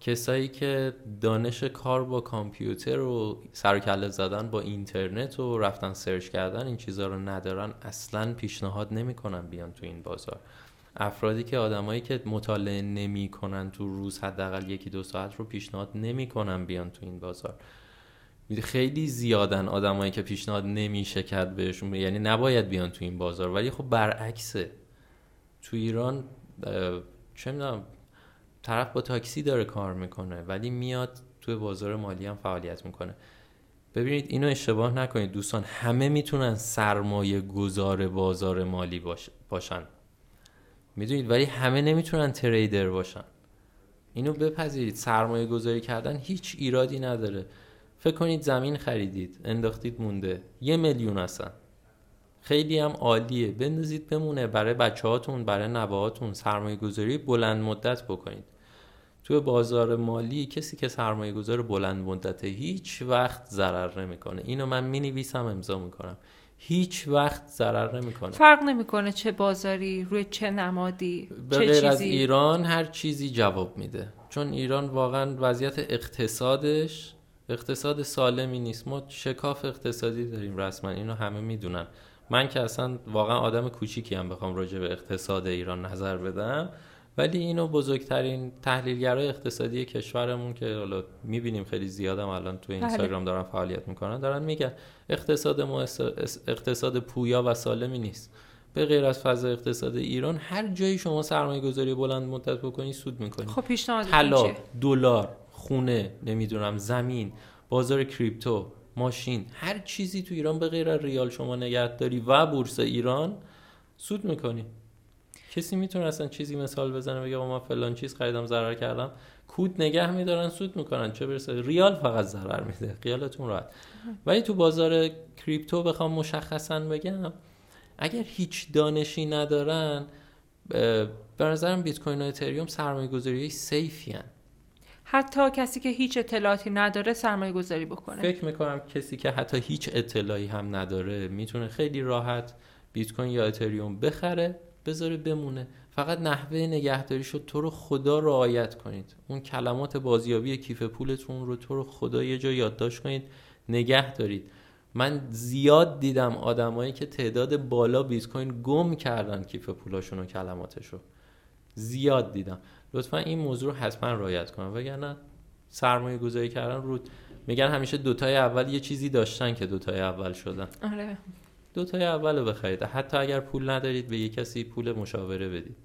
Speaker 2: کسایی که دانش کار با کامپیوتر و سرکله زدن با اینترنت و رفتن سرچ کردن این چیزها رو ندارن اصلا پیشنهاد نمی‌کنم بیان تو این بازار. افرادی که آدمایی که مطالعه نمی‌کنن تو روز حداقل یکی دو ساعت رو پیشنهاد نمی‌کنن بیان تو این بازار. خیلی زیادن آدمایی که پیشنهاد نمیشه کرد بهشون یعنی نباید بیان تو این بازار. ولی خب برعکسه. تو ایران چه می‌دونم طرف با تاکسی داره کار می‌کنه ولی میاد توی بازار مالی هم فعالیت می‌کنه. ببینید اینو اشتباه نکنید. دوستان همه می‌تونن سرمایه گذار بازار مالی باشن. می‌دونید؟ ولی همه نمی‌تونن تریدر باشن. اینو بپذیرید. سرمایه گذاری کردن هیچ ایرادی نداره. فکر کنید زمین خریدید انداختید مونده. یه میلیون هستن خیلی هم عالیه. بندازید بمونه برای بچه هاتون برای نوهاتون سرمایه گذاری بلند مدت بکنید. توی بازار مالی کسی که سرمایه گذار بلند مدت هیچ وقت ضرر نمی‌کنه. اینو من می نویسم امضا می‌کنم. هیچ وقت ضرر نمی‌کنه.
Speaker 1: فرق نمی‌کنه چه بازاری روی چه نمادی
Speaker 2: به غیر از ایران هر چیزی جواب میده. چون ایران واقعا وضعیت اقتصادش اقتصاد سالمی نیست. ما شکاف اقتصادی داریم رسما. اینو همه می‌دونن. من که اصلا واقعا آدم کوچیکی هم بخوام راجع به اقتصاد ایران نظر بدم. ولی اینو بزرگترین تحلیلگرای اقتصادی کشورمون که حالا می‌بینیم خیلی زیادم الان تو بله. اینستاگرام دارن فعالیت می‌کنن دارن میگن اقتصاد ما اقتصاد پویا و سالمی نیست. به غیر از فضا اقتصاد ایران هر جایی شما سرمایه گذاری بلند مدت بکنی سود می‌کنی.
Speaker 1: خب پیشنهاد
Speaker 2: طلا دلار خونه نمی‌دونم زمین بازار کریپتو ماشین هر چیزی تو ایران به غیر ریال شما نگهداری و بورس ایران سود می‌کنی. کسی می‌تونه اصلا چیزی مثال بزنه بگه ما فلان چیز خریدم ضرر کردم. کود نگه میدارن سود می‌کنن. چه برسه ریال فقط ضرر میده. خیالتون راحت. ولی تو بازار کریپتو بخوام مشخصا بگم اگر هیچ دانشی ندارن به نظرم بیت کوین و اتریوم سرمایه گذاری سیفی هن.
Speaker 1: حتی کسی که هیچ اطلاعاتی نداره سرمایه گذاری بکنه.
Speaker 2: فکر می‌کنم کسی که حتی هیچ اطلاعی هم نداره می‌تونه خیلی راحت بیت کوین یا اتریوم بخره بذاره بمونه. فقط نحوه نگهداریشو تو رو خدا رعایت کنید. اون کلمات بازیابی کیف پولتون رو تو رو خدا یه جا یادداشت کنید نگه دارید. من زیاد دیدم آدمایی که تعداد بالا بیت کوین گم کردن کیف پولاشون و کلماتشو. زیاد دیدم. لطفا این موضوع رو حتما رعایت کنن. وگرنه سرمایه گذاری کردن رو میگن همیشه دوتای اول یه چیزی داشتن که دوتای اول شدن.
Speaker 1: آره.
Speaker 2: دوتای اول رو بخرید. حتی اگر پول ندارید به یه کسی پول مشاوره بدید.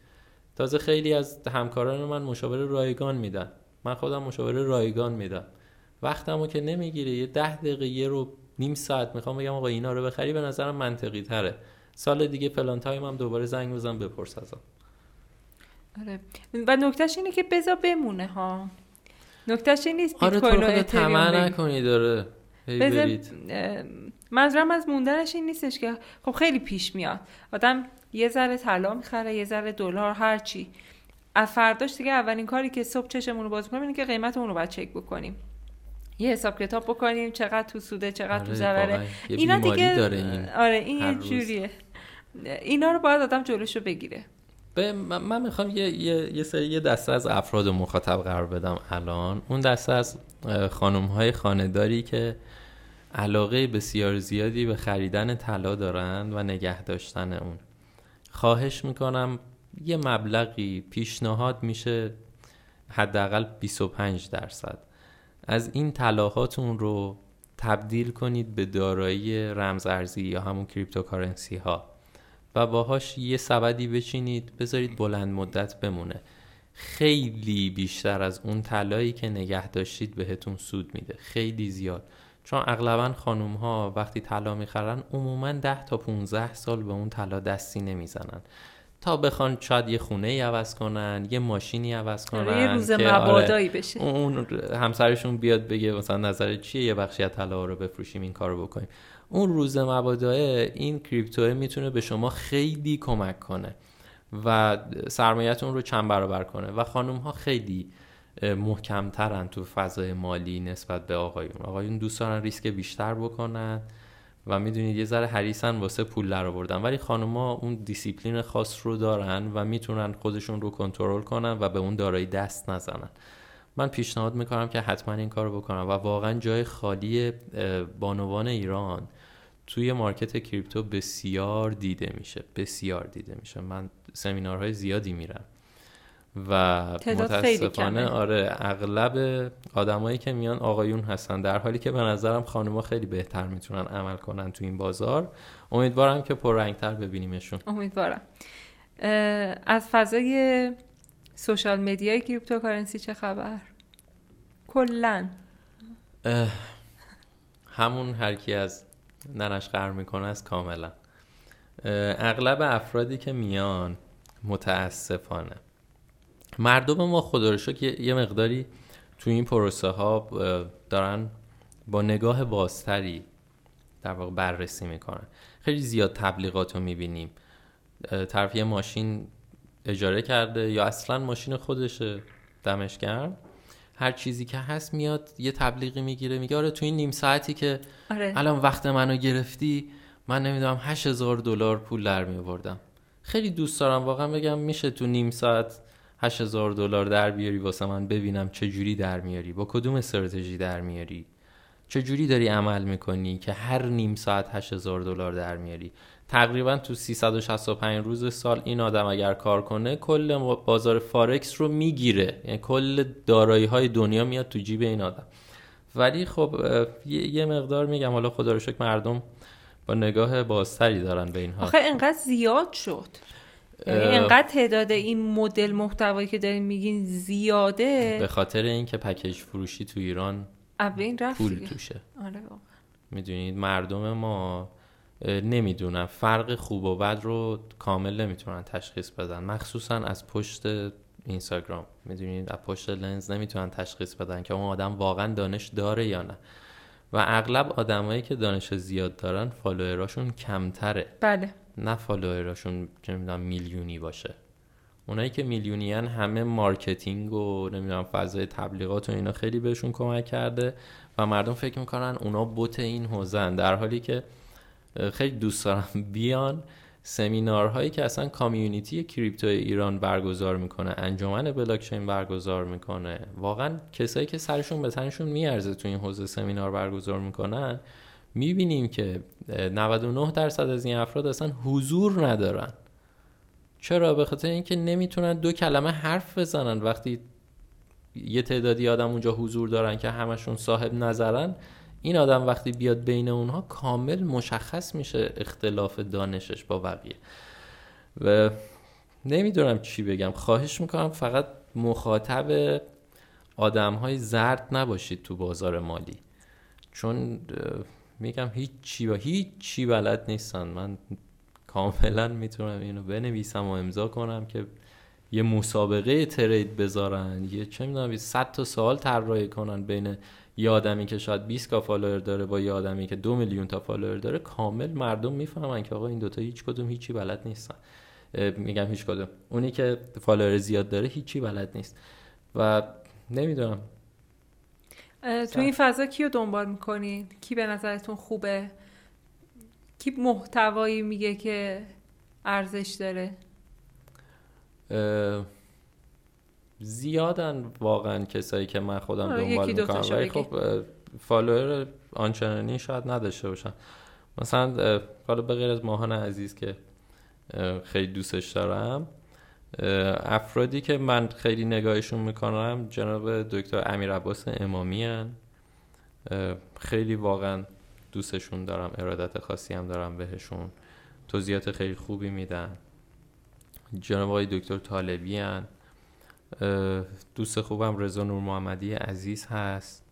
Speaker 2: تازه خیلی از همکاران من مشاوره رایگان میدن. من خودم مشاوره رایگان میدم. وقتمو که نمی‌گیره یه ده دقیقه یه رو نیم ساعت می‌خوام بگم آقا اینا رو بخری به نظرم منطقی تره. سال دیگه پلان تایم هم دوباره زنگ بزن بپرس ازم.
Speaker 1: آره. و نکتهش اینه که بذار بمونه ها. نکتهش این نیست
Speaker 2: آره تو
Speaker 1: و
Speaker 2: خودت طمع
Speaker 1: اتریوم
Speaker 2: نکنی داره. برید.
Speaker 1: منظورم از موندنش این نیستش که خب خیلی پیش میاد. آدم یه ذره طلا می‌خره یه ذره دلار هر چی. از فرداش دیگه اولین کاری که صبح چشمون رو باز کنیم اینه که قیمت اون رو باید چک بکنیم. یه حساب کتاب بکنیم چقدر تو سوده چقدر تو
Speaker 2: آره،
Speaker 1: ضرره.
Speaker 2: واقعا. یه
Speaker 1: اینا دیگه
Speaker 2: داره این
Speaker 1: آره این یه. جوریه. اینا رو باید آدم جلوشو بگیره.
Speaker 2: به من می‌خوام یه, یه, یه سری یه دسته از افراد مخاطب قرار بدم الان. اون دسته از خانم های خانداری که علاقه بسیار زیادی به خریدن طلا دارند و نگه داشتن اون. خواهش می‌کنم یه مبلغی پیشنهاد میشه حداقل 25 درصد. از این طلاهاتون رو تبدیل کنید به دارایی رمز ارزی یا همون کریپتوکارنسی ها و باهاش یه سبدی بچینید بذارید بلند مدت بمونه. خیلی بیشتر از اون طلایی که نگه داشتید بهتون سود میده. خیلی زیاد. چون اغلبا خانوم ها وقتی طلا می‌خرن عموما 10 تا 15 سال به اون طلا دستی نمی‌زنن. تا بخوان شاید یه خونه ای عوض کنن یه ماشینی عوض کنن
Speaker 1: آره، یه روز
Speaker 2: که آره،
Speaker 1: مبادایی بشه.
Speaker 2: اون همسرشون بیاد بگه مثلا نظر چیه یه بخشی از طلا رو بفروشیم این کارو بکنیم. اون روز مبادئ این کریپتو می‌تونه به شما خیلی کمک کنه و سرمایه‌تون رو چند برابر کنه و خانم ها خیلی محکمترن تو فضای مالی نسبت به آقایون. آقایون دوست دارن ریسک بیشتر بکنن و می‌دونید یه ذره حریصن واسه پول در آوردن ولی خانوما اون دیسیپلین خاص رو دارن و می‌تونن خودشون رو کنترل کنن و به اون دارایی دست نزنن. من پیشنهاد می‌کنم که حتما این کارو بکنم و واقعا جای خالی بانوان ایران توی market crypto بسیار دیده میشه بسیار دیده میشه. من سمینارهای زیادی میرم و متاسفانه. آره اغلب آدمایی که میان آقایون هستن. در حالی که به نظرم خانوما خیلی بهتر می‌تونن عمل کنن تو این بازار. امیدوارم که پررنگتر ببینیمشون.
Speaker 1: امیدوارم. از فضای social media ی cryptocurrency چه خبر؟ کلا.
Speaker 2: همون هر کی از ننش قهر می‌کنه است کاملا. اغلب افرادی که میان متاسفانه. مردم ما خدا شکر یه- مقداری تو این پروسه ها دارن با نگاه بازتری در واقع بررسی می‌کنن. خیلی زیاد تبلیغات رو می‌بینیم. طرف یه ماشین اجاره کرده یا اصلا ماشین خودشه. دمش هر چیزی که هست میاد یه تبلیغی می‌گیره میگه آره تو این نیم ساعتی که
Speaker 1: آره.
Speaker 2: الان وقت منو گرفتی من نمی‌دونم 8000 دلار پول در میآوردم. خیلی دوست دارم واقعا بگم میشه تو نیم ساعت 8000 دلار در بیاری واسه من ببینم چه جوری در میاری با کدوم استراتژی در میاری چه جوری داری عمل می‌کنی که هر نیم ساعت 8000 دلار در میاری. تقریبا تو 365 روز سال این آدم اگر کار کنه کل بازار فارکس رو می‌گیره. یعنی کل دارایی های دنیا میاد تو جیب این آدم. ولی خب یه مقدار میگم حالا خدا رو شکر مردم با نگاه بازتری دارن به اینها.
Speaker 1: آخه انقدر زیاد شد. یعنی
Speaker 2: اه،
Speaker 1: انقدر تعداد این مدل محتوایی که دارین میگین زیاده.
Speaker 2: به خاطر اینکه پکیج فروشی تو ایران
Speaker 1: رفت
Speaker 2: پول. توشه.
Speaker 1: آره.
Speaker 2: می‌دونید مردم ما نمی‌دونن فرق خوب و بد رو کامل نمی‌تونن تشخیص بدن. مخصوصا از پشت اینستاگرام. می‌دونید از پشت لنز نمی‌تونن تشخیص بدن که اون آدم واقعا دانش داره یا نه. و اغلب آدمایی که دانش زیاد دارن follower اشون کمتره.
Speaker 1: بله.
Speaker 2: نه follower اشون نمی‌دونم میلیونی باشه. اونایی که میلیونیان همه marketing و نمی‌دونم فضای تبلیغات و اینا خیلی بهشون کمک کرده و مردم فکر می‌کنن اونا بت این حوزن در حالی که خیلی دوست دارم [laughs] بیان سمینارهایی که اصلا community crypto ایران برگزار می‌کنه انجمن بلاکچین برگزار می‌کنه. واقعا کسایی که سرشون به تنشون میارزه تو این حوزه سمینار برگزار می‌کنن می‌بینیم که 99 درصد از این افراد اصلا حضور ندارن. چرا؟ به خاطر اینکه نمی‌تونن دو کلمه حرف بزنن. وقتی یه تعدادی آدم اونجا حضور دارن که همشون صاحب نظرن این آدم وقتی بیاد بین اونها کامل مشخص میشه اختلاف دانشش با بقیه. و نمی‌دونم چی بگم. خواهش می‌کنم فقط مخاطب آدم های زرد نباشید تو بازار مالی. چون میگم هیچ چی و هیچ چی بلد نیستن. من کاملا می‌تونم اینو بنویسم و امضا کنم که یه مسابقه trade بذارن. یه چه می‌دونم 100 تا سوال طراحی کنن بین یه آدمی که شاید 20 K follower داره با یه آدمی که دو میلیون تا follower داره کامل مردم می‌فهمن که آقا این دوتا هیچ کدوم هیچی بلد نیستن. میگم هیچ کدوم. اونی که follower زیاد داره هیچی بلد نیست. و نمی‌دونم.
Speaker 1: تو این فضا کیو دنبال می‌کنین کی به نظرتون خوبه؟ کی محتوایی میگه که ارزش داره؟
Speaker 2: زیادن واقعا کسایی که من خودم دنبال می‌کنم. ولی خب فالوور آنچنانی شاید نداشته باشن. مثلا حالا به غیر از ماهان عزیز که خیلی دوستش دارم افرادی که من خیلی نگاهشون می‌کنم جناب دکتر امیر عباس امامی هن. خیلی واقعا دوستشون دارم ارادت خاصی هم دارم بهشون. توضیحات خیلی خوبی میدن. جناب آقای دکتر طالبی هن. دوست خوبم رضا نور محمدی عزیز هست.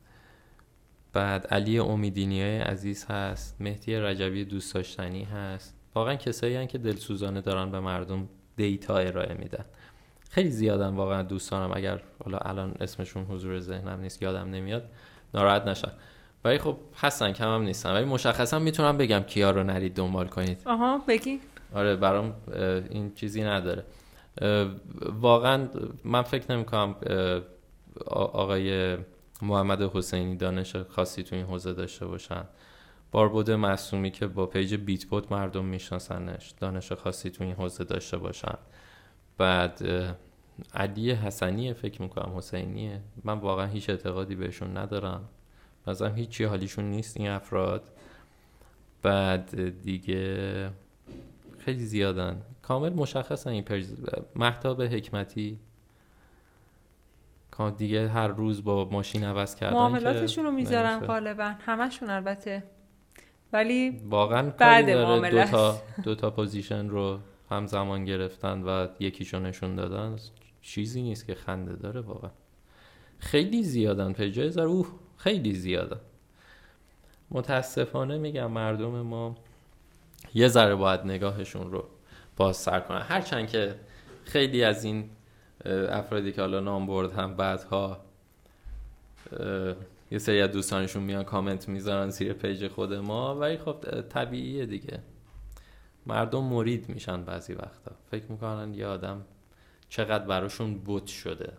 Speaker 2: بعد علی امیدینی عزیز هست. مهدی رجبی دوست داشتنی هست. واقعا کسایی هن که دلسوزانه دارن به مردم data ارائه میدن. خیلی زیادن واقعا دوستانم. اگر حالا الان اسمشون حضور ذهنم نیست یادم نمیاد ناراحت نشن. ولی خب هستن کم هم نیستن. ولی مشخصا می‌تونم بگم کیا رو نرید دنبال کنید.
Speaker 1: آها بگی.
Speaker 2: آره برام این چیزی نداره. واقعا من فکر نمی کنم آقای محمد حسینی دانش خاصی تو این حوزه داشته باشن. باربد معصومی که با page بیت بوت مردم میشناسنش دانش خاصی تو این حوزه داشته باشن. بعد علی حسنی فکر می‌کنم حسینیه. من واقعا هیچ اعتقادی بهشون ندارم. مثلا هیچی حالیشون نیست این افراد. بعد دیگه خیلی زیادن. کامل مشخصن این پرز... محتاب حکمتی. دیگه هر روز با ماشین عوض کردن
Speaker 1: معاملاتشون رو می‌ذارن غالبا. همشون البته. ولی
Speaker 2: واقعا بعد داره دو تا, دو تا پوزیشن رو همزمان گرفتن و یکیشو نشون دادن. چیزی نیست که خنده داره واقعا. خیلی زیادن پیجای زر اوه خیلی زیادن. متاسفانه میگم مردم ما یه ذره باید نگاهشون رو باز سر کنن. هرچند که خیلی از این افرادی که حالا نام برد هم بعدها یه سری از دوستانشون میان کامنت می‌ذارن زیر پیج خود ما ولی خب طبیعیه دیگه. مردم مرید میشن بعضی وقتا. فکر می‌کنن یه آدم چقدر براشون بوت شده.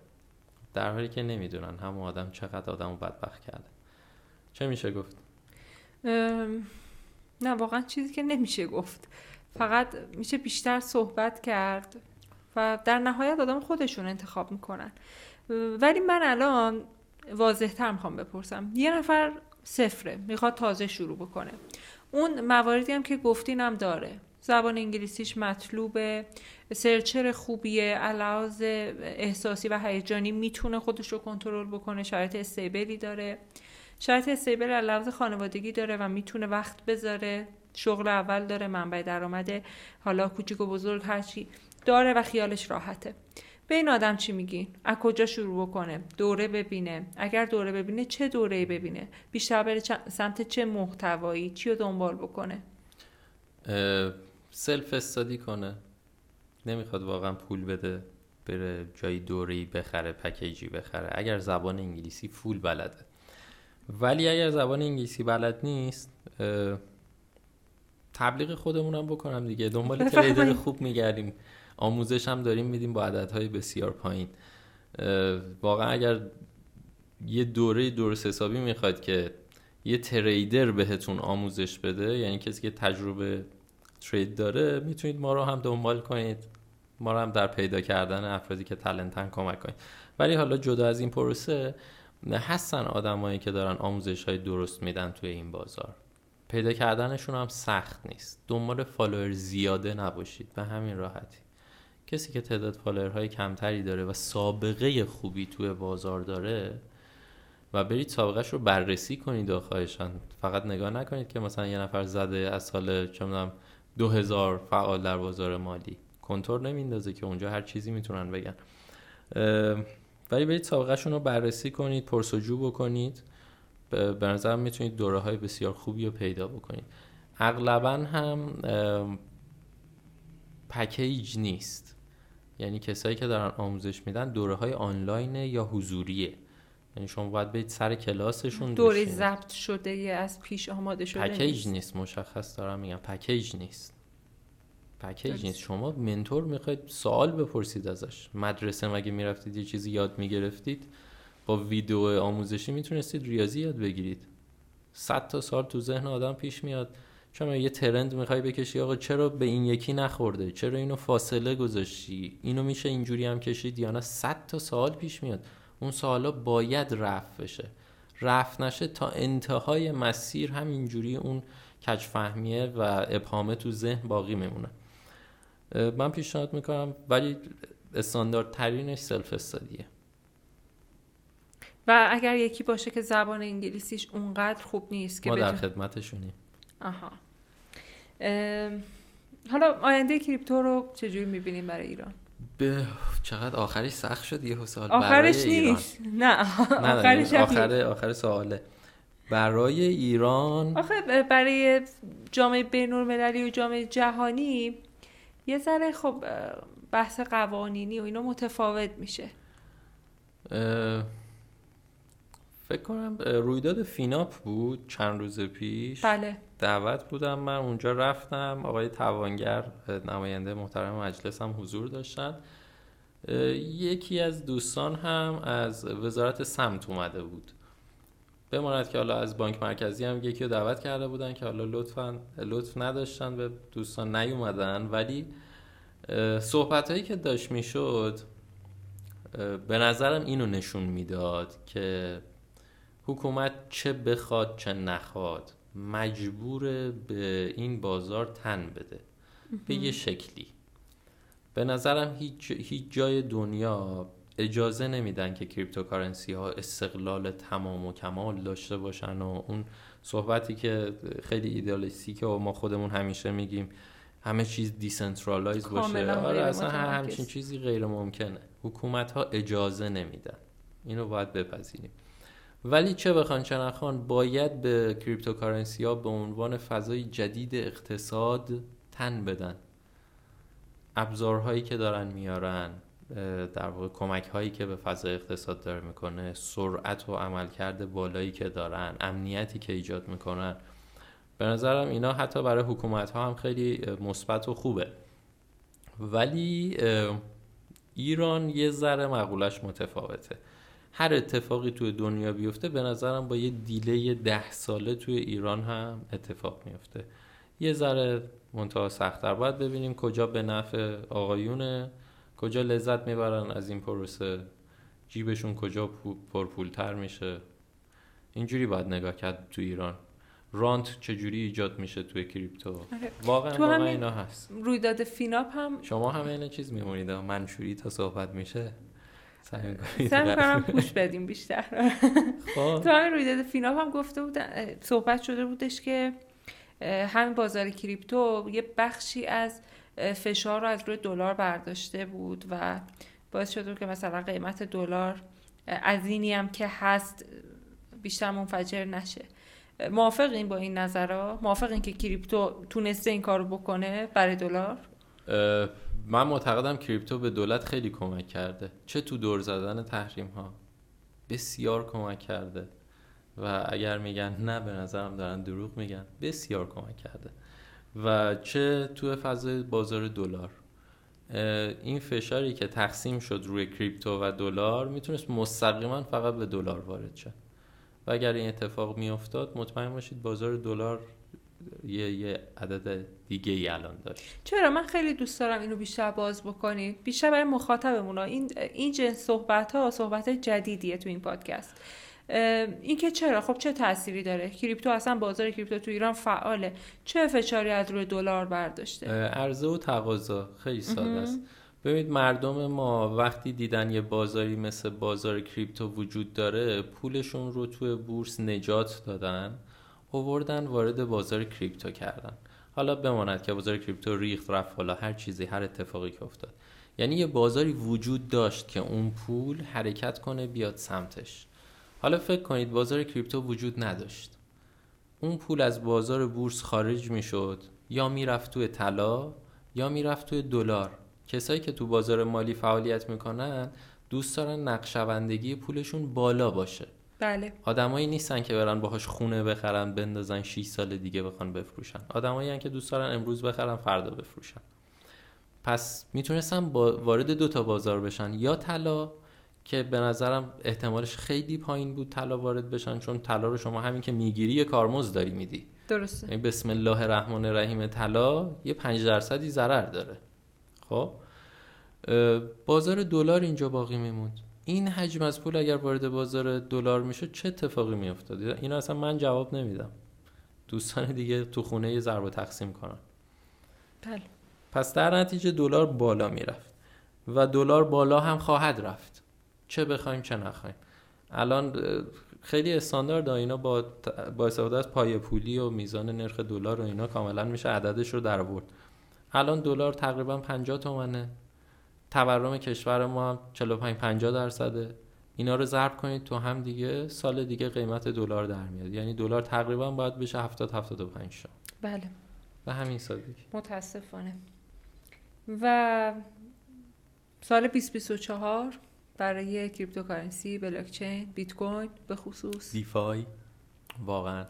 Speaker 2: در حالی که نمی‌دونن همون آدم چقدر آدم رو بدبخت کرده. چه میشه گفت؟
Speaker 1: نه واقعا چیزی که نمیشه گفت. فقط میشه بیشتر صحبت کرد و در نهایت آدم خودشون انتخاب می‌کنن. ولی من الان واضح تر می‌خوام بپرسم. یه نفر صفره می‌خواد تازه شروع بکنه. اون مواردی هم که گفتین هم داره. زبان انگلیسیش مطلوبه سرچر خوبیه علاوز احساسی و هیجانی می‌تونه خودش رو کنترل بکنه شرایط استیبلی داره. شرایط استیبل علاوه خانوادگی داره و می‌تونه وقت بذاره شغل اول داره منبع درآمد حالا کوچیک و بزرگ هرچی داره و خیالش راحته به این آدم چی میگی؟ از کجا شروع بکنه؟ دوره ببینه اگر دوره ببینه چه دوره ببینه؟ بیشتر بره سمت چه محتوایی؟ چی رو دنبال بکنه؟
Speaker 2: سلف استادی کنه نمی‌خواد واقعا پول بده بره جایی دوری بخره پکیجی بخره اگر زبان انگلیسی فول بلده ولی اگر زبان انگلیسی بلد نیست تبلیغ خودمونم بکنم دیگه. دنبال تریدر خوب میگردیم. آموزش هم داریم میدیم با عددهای بسیار پایین. واقعا اگر یه دوره درست حسابی می‌خواد که یه تریدر بهتون آموزش بده یعنی کسی که تجربه ترید داره می‌تونید ما رو هم دنبال کنید. ما رو هم در پیدا کردن افرادی که تلنتن کمک کنید. ولی حالا جدا از این پروسه هستن آدمایی که دارن آموزش های درست میدن توی این بازار. پیدا کردنشون هم سخت نیست. دنبال فالوور زیاده نباشید. به همین راحتی. کسی که تعداد های کمتری داره و سابقه خوبی توی بازار داره و برید سابقهش رو بررسی کنید و خواهشان فقط نگاه نکنید که مثلا یه نفر زده از سال چه می‌دونم دو هزار فعال در بازار مالی. کنتور نمیندازه که اونجا هر چیزی می‌تونن بگن. ولی برید سابقهشون رو بررسی کنید پرسجو بکنید. به نظرم می‌تونید دوره های بسیار خوبی رو پیدا بکنید. اغلبا هم پکیج نیست. یعنی کسایی که دارن آموزش میدن دوره های آنلاین یا حضوریه. یعنی شما باید برید سر کلاسشون
Speaker 1: دوره ضبط شده از پیش آماده شده
Speaker 2: پکیج نیست. مشخص دارم میگم پکیج نیست. پکیج نیست. شما منتور می‌خواید سوال بپرسید ازش. مدرسه مگه می‌رفتید یه چیزی یاد می‌گرفتید؟ با ویدیو آموزشی می‌تونستید ریاضی یاد بگیرید. صد تا سال تو ذهن آدم پیش میاد. شما یه ترند می‌خوای بکشی آقا چرا به این یکی نخورده؟ چرا اینو فاصله گذاشتی؟ اینو میشه اینجوری هم کشید یا نه؟ صد تا سوال پیش میاد. اون سوالا باید رفت بشه. رفت نشه تا انتهای مسیر همینجوری اون کج فهمیه و ابهامه تو ذهن باقی میمونه. من پیشنهاد می‌کنم ولی ترینش سلف استادیه
Speaker 1: و اگر یکی باشه که زبان انگلیسیش اونقدر خوب نیست که
Speaker 2: ما در خدمتشونیم.
Speaker 1: آها. حالا آینده کریپتو رو چجوری می‌بینیم برای ایران؟
Speaker 2: به چقدر آخرش سخت شد یه سال
Speaker 1: آخرش نیست. نه
Speaker 2: آخرش آخر آخر سواله. برای ایران
Speaker 1: آخه برای جامعه بین‌المللی و جامعه جهانی یه ذره خب بحث قوانینی و اینا متفاوت میشه.
Speaker 2: فکر کنم رویداد فیناپ بود چند روز پیش.
Speaker 1: بله.
Speaker 2: دعوت بودم من اونجا رفتم. آقای توانگر نماینده محترم مجلس هم حضور داشتن. یکی از دوستان هم از وزارت سمت اومده بود. بماند که حالا از بانک مرکزی هم یکی رو دعوت کرده بودن که حالا لطفا لطف نداشتن به دوستان نیومدن. ولی صحبت هایی که داشت می‌شد به نظرم اینو نشون می‌داد که حکومت چه بخواد چه نخواد مجبور به این بازار تن بده. به یه شکلی. به نظرم هیچ, هیچ جای دنیا اجازه نمیدن که کریپتوکارنسی ها استقلال تمام و کمال داشته باشن و اون صحبتی که خیلی ایدالیستی که ما خودمون همیشه میگیم همه چیز decentralize باشه. آره اصلا همچین چیزی غیر ممکنه. حکومت ها اجازه نمیدن. اینو باید بپذیریم. ولی چه بخوان چه نخوان باید به cryptocurrency ها به عنوان فضای جدید اقتصاد تن بدن. ابزارهایی که دارن میارن. در واقع کمک هایی که به فضای اقتصاد داره می‌کنه سرعت و عملکرد بالایی که دارن امنیتی که ایجاد می‌کنن به نظرم اینا حتی برای حکومت ها هم خیلی مثبت و خوبه. ولی ایران یه ذره مقولش متفاوته. هر اتفاقی توی دنیا بیفته به نظرم با یه دیله ده ساله توی ایران هم اتفاق میفته یه ذره منتها سختتر. باید ببینیم کجا به نفع آقایونه کجا لذت می‌برن از این پروسه؟ جیبشون کجا پرپولتر میشه؟ اینجوری باید نگاه کرد تو ایران. رانت چجوری ایجاد میشه توی کریپتو؟ آره. واقعا تو اینا هست.
Speaker 1: رویداد فیناپ هم
Speaker 2: شما همه اینا چیز میمونید؟ منشوری تا صحبت میشه؟
Speaker 1: سعی کنم پوش بدیم بیشتر. خب. تو همین رویداد فیناپ هم گفته بود صحبت شده بودش که همین بازار کریپتو یه بخشی از فشار رو از روی دلار برداشته بود و باعث شده که مثلا قیمت دلار از اینی هم که هست بیشتر منفجر نشه. موافقین با این نظرها موافقین که کریپتو تونسته این کارو بکنه برای دلار؟
Speaker 2: من معتقدم کریپتو به دولت خیلی کمک کرده. چه تو دور زدن تحریم ها بسیار کمک کرده. و اگر میگن نه به نظرم دارن دروغ میگن. بسیار کمک کرده. و چه تو فضای بازار دلار. این فشاری که تقسیم شد روی کریپتو و دلار می‌تونست مستقیما فقط به دلار وارد شه. و اگر این اتفاق میافتاد مطمئن باشید بازار دلار یه, یه عدد دیگه ای الان داشت.
Speaker 1: چرا؟ من خیلی دوست دارم اینو بیشتر باز بکنید بیشتر برای مخاطبمون. این این جنس صحبت ها صحبت جدیدیه تو این پادکست. این که چرا؟ خب چه تأثیری داره؟ کریپتو اصلا بازار کریپتو تو ایران فعاله. چه فشاری از روی دلار برداشته؟
Speaker 2: عرضه و تقاضا. خیلی ساده است. ببینید مردم ما وقتی دیدن یه بازاری مثل بازار کریپتو وجود داره پولشون رو توی بورس نجات دادن اووردن وارد بازار کریپتو کردن. حالا بماند که بازار کریپتو ریخت رفت حالا هر چیزی هر اتفاقی که افتاد. یعنی یه بازاری وجود داشت که اون پول حرکت کنه بیاد سمتش. حالا فکر کنید بازار کریپتو وجود نداشت. اون پول از بازار بورس خارج می‌شد یا می‌رفت توی طلا یا می‌رفت توی دلار. کسایی که تو بازار مالی فعالیت می‌کنن دوست دارن نقشوندگی پولشون بالا باشه.
Speaker 1: بله.
Speaker 2: آدمایی نیستن که برن باهاش خونه بخرن بندازن 6 سال دیگه بخوان بفروشن. آدمایی که دوست دارن امروز بخرن فردا بفروشن. پس می‌تونستن با وارد دو تا بازار بشن. یا طلا که به نظرم احتمالش خیلی پایین بود طلا وارد بشن چون طلا رو شما همین که می‌گیری یه کارمز داری میدی.
Speaker 1: درسته.
Speaker 2: یعنی بسم الله الرحمن الرحیم طلا یه 5 درصدی ضرر داره. خب؟ بازار دلار اینجا باقی میموند. این حجم از پول اگر وارد بازار دلار میشه چه اتفاقی میافتاد؟ اینا اصلا من جواب نمیدم. دوستان دیگه تو خونه یه ضرب تقسیم کنن.
Speaker 1: بله.
Speaker 2: پس در نتیجه دلار بالا می‌رفت و دلار بالا هم خواهد رفت. چه بخوایم چه نخوایم. الان خیلی استاندارد اینا با با استفاده از پای پولی و میزان نرخ دلار و اینا کاملا میشه عددش رو در آورد. الان دلار تقریبا 50 تومنه. تورم کشور ما هم 45 50 درصده. اینا رو ضرب کنید تو هم دیگه سال دیگه قیمت دلار در میاد. یعنی دلار تقریبا باید بشه 70 75 شا
Speaker 1: بله.
Speaker 2: و همین سادگی.
Speaker 1: متاسفانه. و سال 2024 برای cryptocurrency blockchain بیت کوین به خصوص.
Speaker 2: DeFi. واقعا.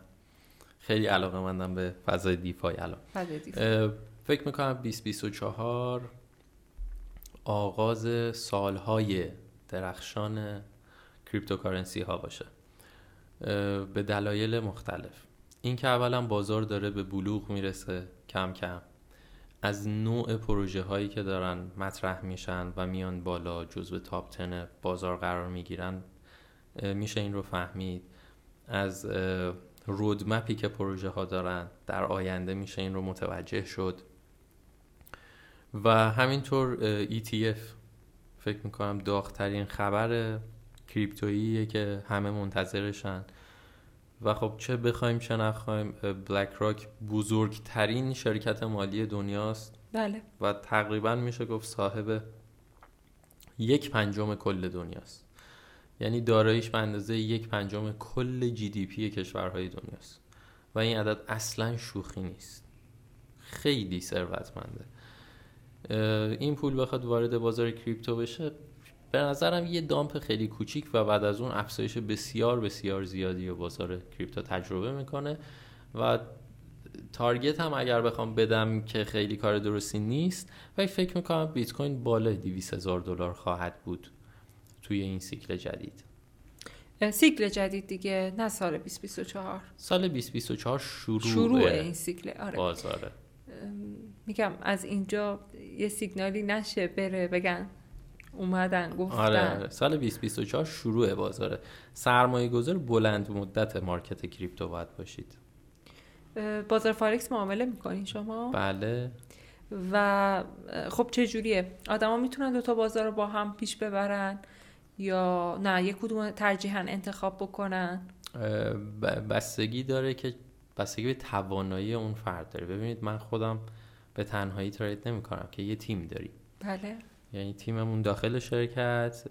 Speaker 2: خیلی علاقه مندم به فضای DeFi الان.
Speaker 1: DeFi.
Speaker 2: فکر می‌کنم 2024 آغاز سالهای درخشان cryptocurrency ها باشه به دلایل مختلف. این که اولا بازار داره به بلوغ می‌رسه کم کم. از نوع پروژه هایی که دارن مطرح میشن و میان بالا جزو تاپ تن بازار قرار می‌گیرن میشه این رو فهمید. از رودمپی که پروژه ها دارن در آینده میشه این رو متوجه شد. و همینطور ETF فکر می‌کنم داغترین خبر کریپتوییه که همه منتظرشن. و خب چه بخوایم چه نخوایم بلک راک بزرگترین شرکت مالی دنیاست.
Speaker 1: بله.
Speaker 2: و تقریبا میشه گفت صاحب یک پنجم کل دنیاست. یعنی داراییش به اندازه یک پنجم کل جی دی پی کشورهای دنیاست. و این عدد اصلا شوخی نیست. خیلی ثروتمنده. این پول بخواد وارد بازار کریپتو بشه به نظرم یه دامپ خیلی کوچیک و بعد از اون افزایش بسیار بسیار زیادی و بازار کریپتو تجربه می‌کنه و تارگت هم اگر بخوام بدم که خیلی کار درستی نیست و فکر می‌کنم بیت کوین بالای 200 هزار دلار خواهد بود توی این سیکل جدید.
Speaker 1: سیکل جدید دیگه نه سال 2024
Speaker 2: سال 2024 شروع
Speaker 1: شروع این سیکل آره.
Speaker 2: بازاره.
Speaker 1: میگم از اینجا یه سیگنالی نشه بره بگن اومدن گفتن.
Speaker 2: آره. سال 2024 شروع بازاره. سرمایه گذار بلند مدت مارکت کریپتو باید باشید.
Speaker 1: بازار فارکس معامله می‌کنین شما؟
Speaker 2: بله.
Speaker 1: و خب چه جوریه؟ آدما می‌تونن دو تا بازار رو با هم پیش ببرن یا نه یک کدوم ترجیحا انتخاب بکنن؟
Speaker 2: بستگی داره که بستگی به توانایی اون فرد داره. ببینید من خودم به تنهایی ترید نمی کنم که یه تیم داریم.
Speaker 1: بله.
Speaker 2: یعنی تیممون داخل شرکت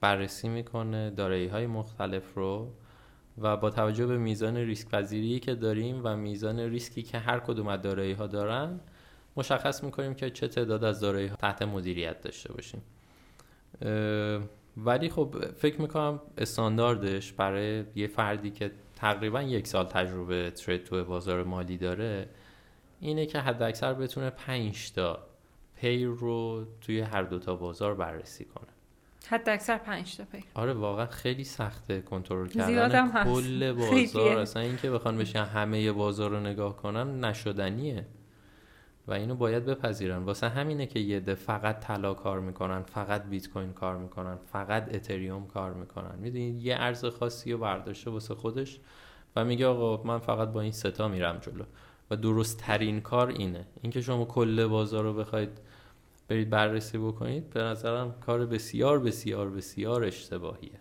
Speaker 2: بررسی می‌کنه دارایی های مختلف رو و با توجه به میزان ریسک پذیری که داریم و میزان ریسکی که هر کدوم از دارایی ها دارن مشخص می‌کنیم که چه تعداد از دارایی ها تحت مدیریت داشته باشیم. ولی خب فکر می‌کنم استانداردش برای یه فردی که تقریبا یک سال تجربه ترید تو بازار مالی داره اینه که حد اکثر بتونه 5 تا پیر رو توی هر دوتا بازار بررسی کنه.
Speaker 1: حد اکثر 5 تا پیر
Speaker 2: آره واقعا خیلی سخته کنترل کردن. کل بازار اصلا اینکه بخوان بشن همه بازار رو نگاه کنن نشدنیه. و اینو باید بپذیرن. واسه همینه که یه ده فقط طلا کار می‌کنن فقط بیت کوین کار می‌کنن فقط اتریوم کار می‌کنن. می‌دونید یه ارز خاصی رو برداشته واسه خودش و میگه آقا من فقط با این ستا میرم جلو. و درست ترین کار اینه. اینکه شما کل بازار رو بخواید برید بررسی بکنید به نظرم کار بسیار بسیار بسیار اشتباهیه.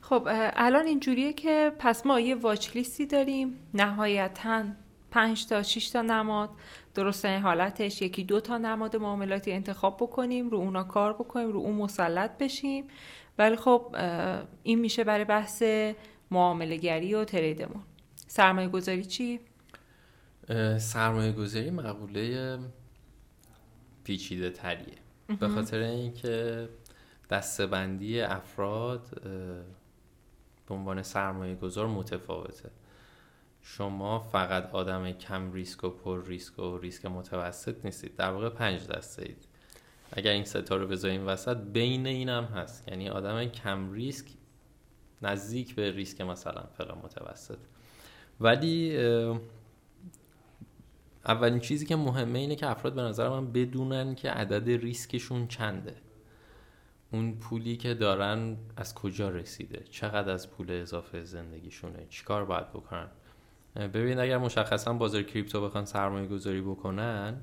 Speaker 1: خب الان اینجوریه که پس ما یه واچ لیستی داریم نهایتا 5 تا 6 تا نماد درسته حالتش یکی دو تا نماد معاملاتی انتخاب بکنیم رو اونا کار بکنیم رو اون مسلط بشیم. ولی خب این میشه برای بحث معامله گری و تریدمون. سرمایه گذاری چی؟
Speaker 2: سرمایه گذاری مقوله پیچیده تریه به خاطر اینکه دستبندی افراد به عنوان سرمایه گذار متفاوته. شما فقط آدم کم ریسک و پر ریسک و ریسک متوسط نیستید. در واقع پنج دسته اید اگر این ستا رو بذاریم وسط بین این هم هست. یعنی آدم کم ریسک نزدیک به ریسک مثلا فلان متوسط. ولی اولین چیزی که مهمه اینه که افراد به نظر من بدونن که عدد ریسکشون چنده. اون پولی که دارن از کجا رسیده؟ چقدر از پول اضافه زندگیشونه؟ چیکار باید بکنن؟ ببین اگر مشخصا بازار کریپتو بخوان سرمایه گذاری بکنن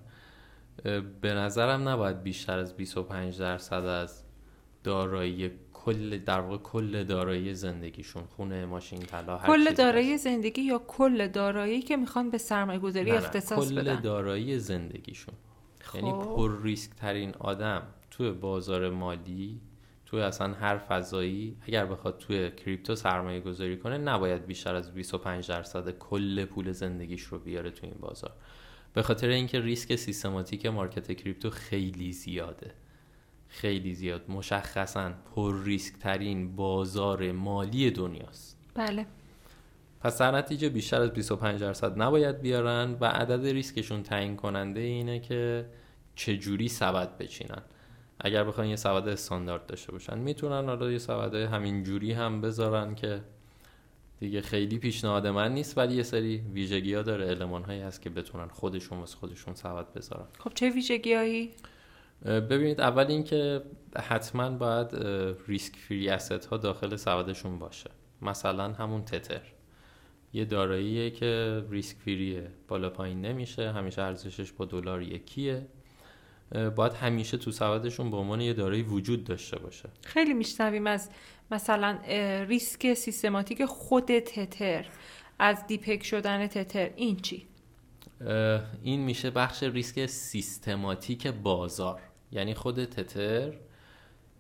Speaker 2: به نظرم نباید بیشتر از 25 درصد از دارایی کل در واقع کل دارایی زندگیشون خونه ماشین طلا هر
Speaker 1: کل دارایی زندگی یا کل دارایی که می‌خوان به سرمایه گذاری اختصاص
Speaker 2: بدن؟ کل دارایی زندگیشون. یعنی خب. پر ریسک ترین آدم توی بازار مالی توی اصلا هر فضایی اگر بخواد توی کریپتو سرمایه گذاری کنه نباید بیشتر از 25 درصد کل پول زندگیش رو بیاره تو این بازار. به خاطر اینکه ریسک سیستماتیک مارکت کریپتو خیلی زیاده. خیلی زیاد. مشخصا پر ریسک ترین بازار مالی دنیاست.
Speaker 1: بله.
Speaker 2: پس در نتیجه بیشتر از 25 درصد نباید بیارن و عدد ریسکشون تعیین کننده اینه که چجوری سبد بچینن. اگر بخوان یه سبد استاندارد داشته باشن می‌تونن حالا یه سبد همین جوری هم بذارن که دیگه خیلی پیشنهاد من نیست ولی یه سری ویژگی ها داره. علمان هایی هست که بتونن خودشون واسه خودشون سبد بذارن.
Speaker 1: خب چه ویژگی هایی؟
Speaker 2: ببینید اول اینکه حتما باید ریسک فری اسست ها داخل سبدشون باشه. مثلا همون تتر. یه داراییه که ریسک فریه بالا پایین نمیشه همیشه ارزشش با دلار یکیه. باید همیشه تو سبدشون به عنوان یه دارایی وجود داشته باشه.
Speaker 1: خیلی میشنویم از مثلا ریسک سیستماتیک خود تتر از depeg شدن تتر. این چی؟
Speaker 2: این میشه بخش ریسک سیستماتیک بازار. یعنی خود تتر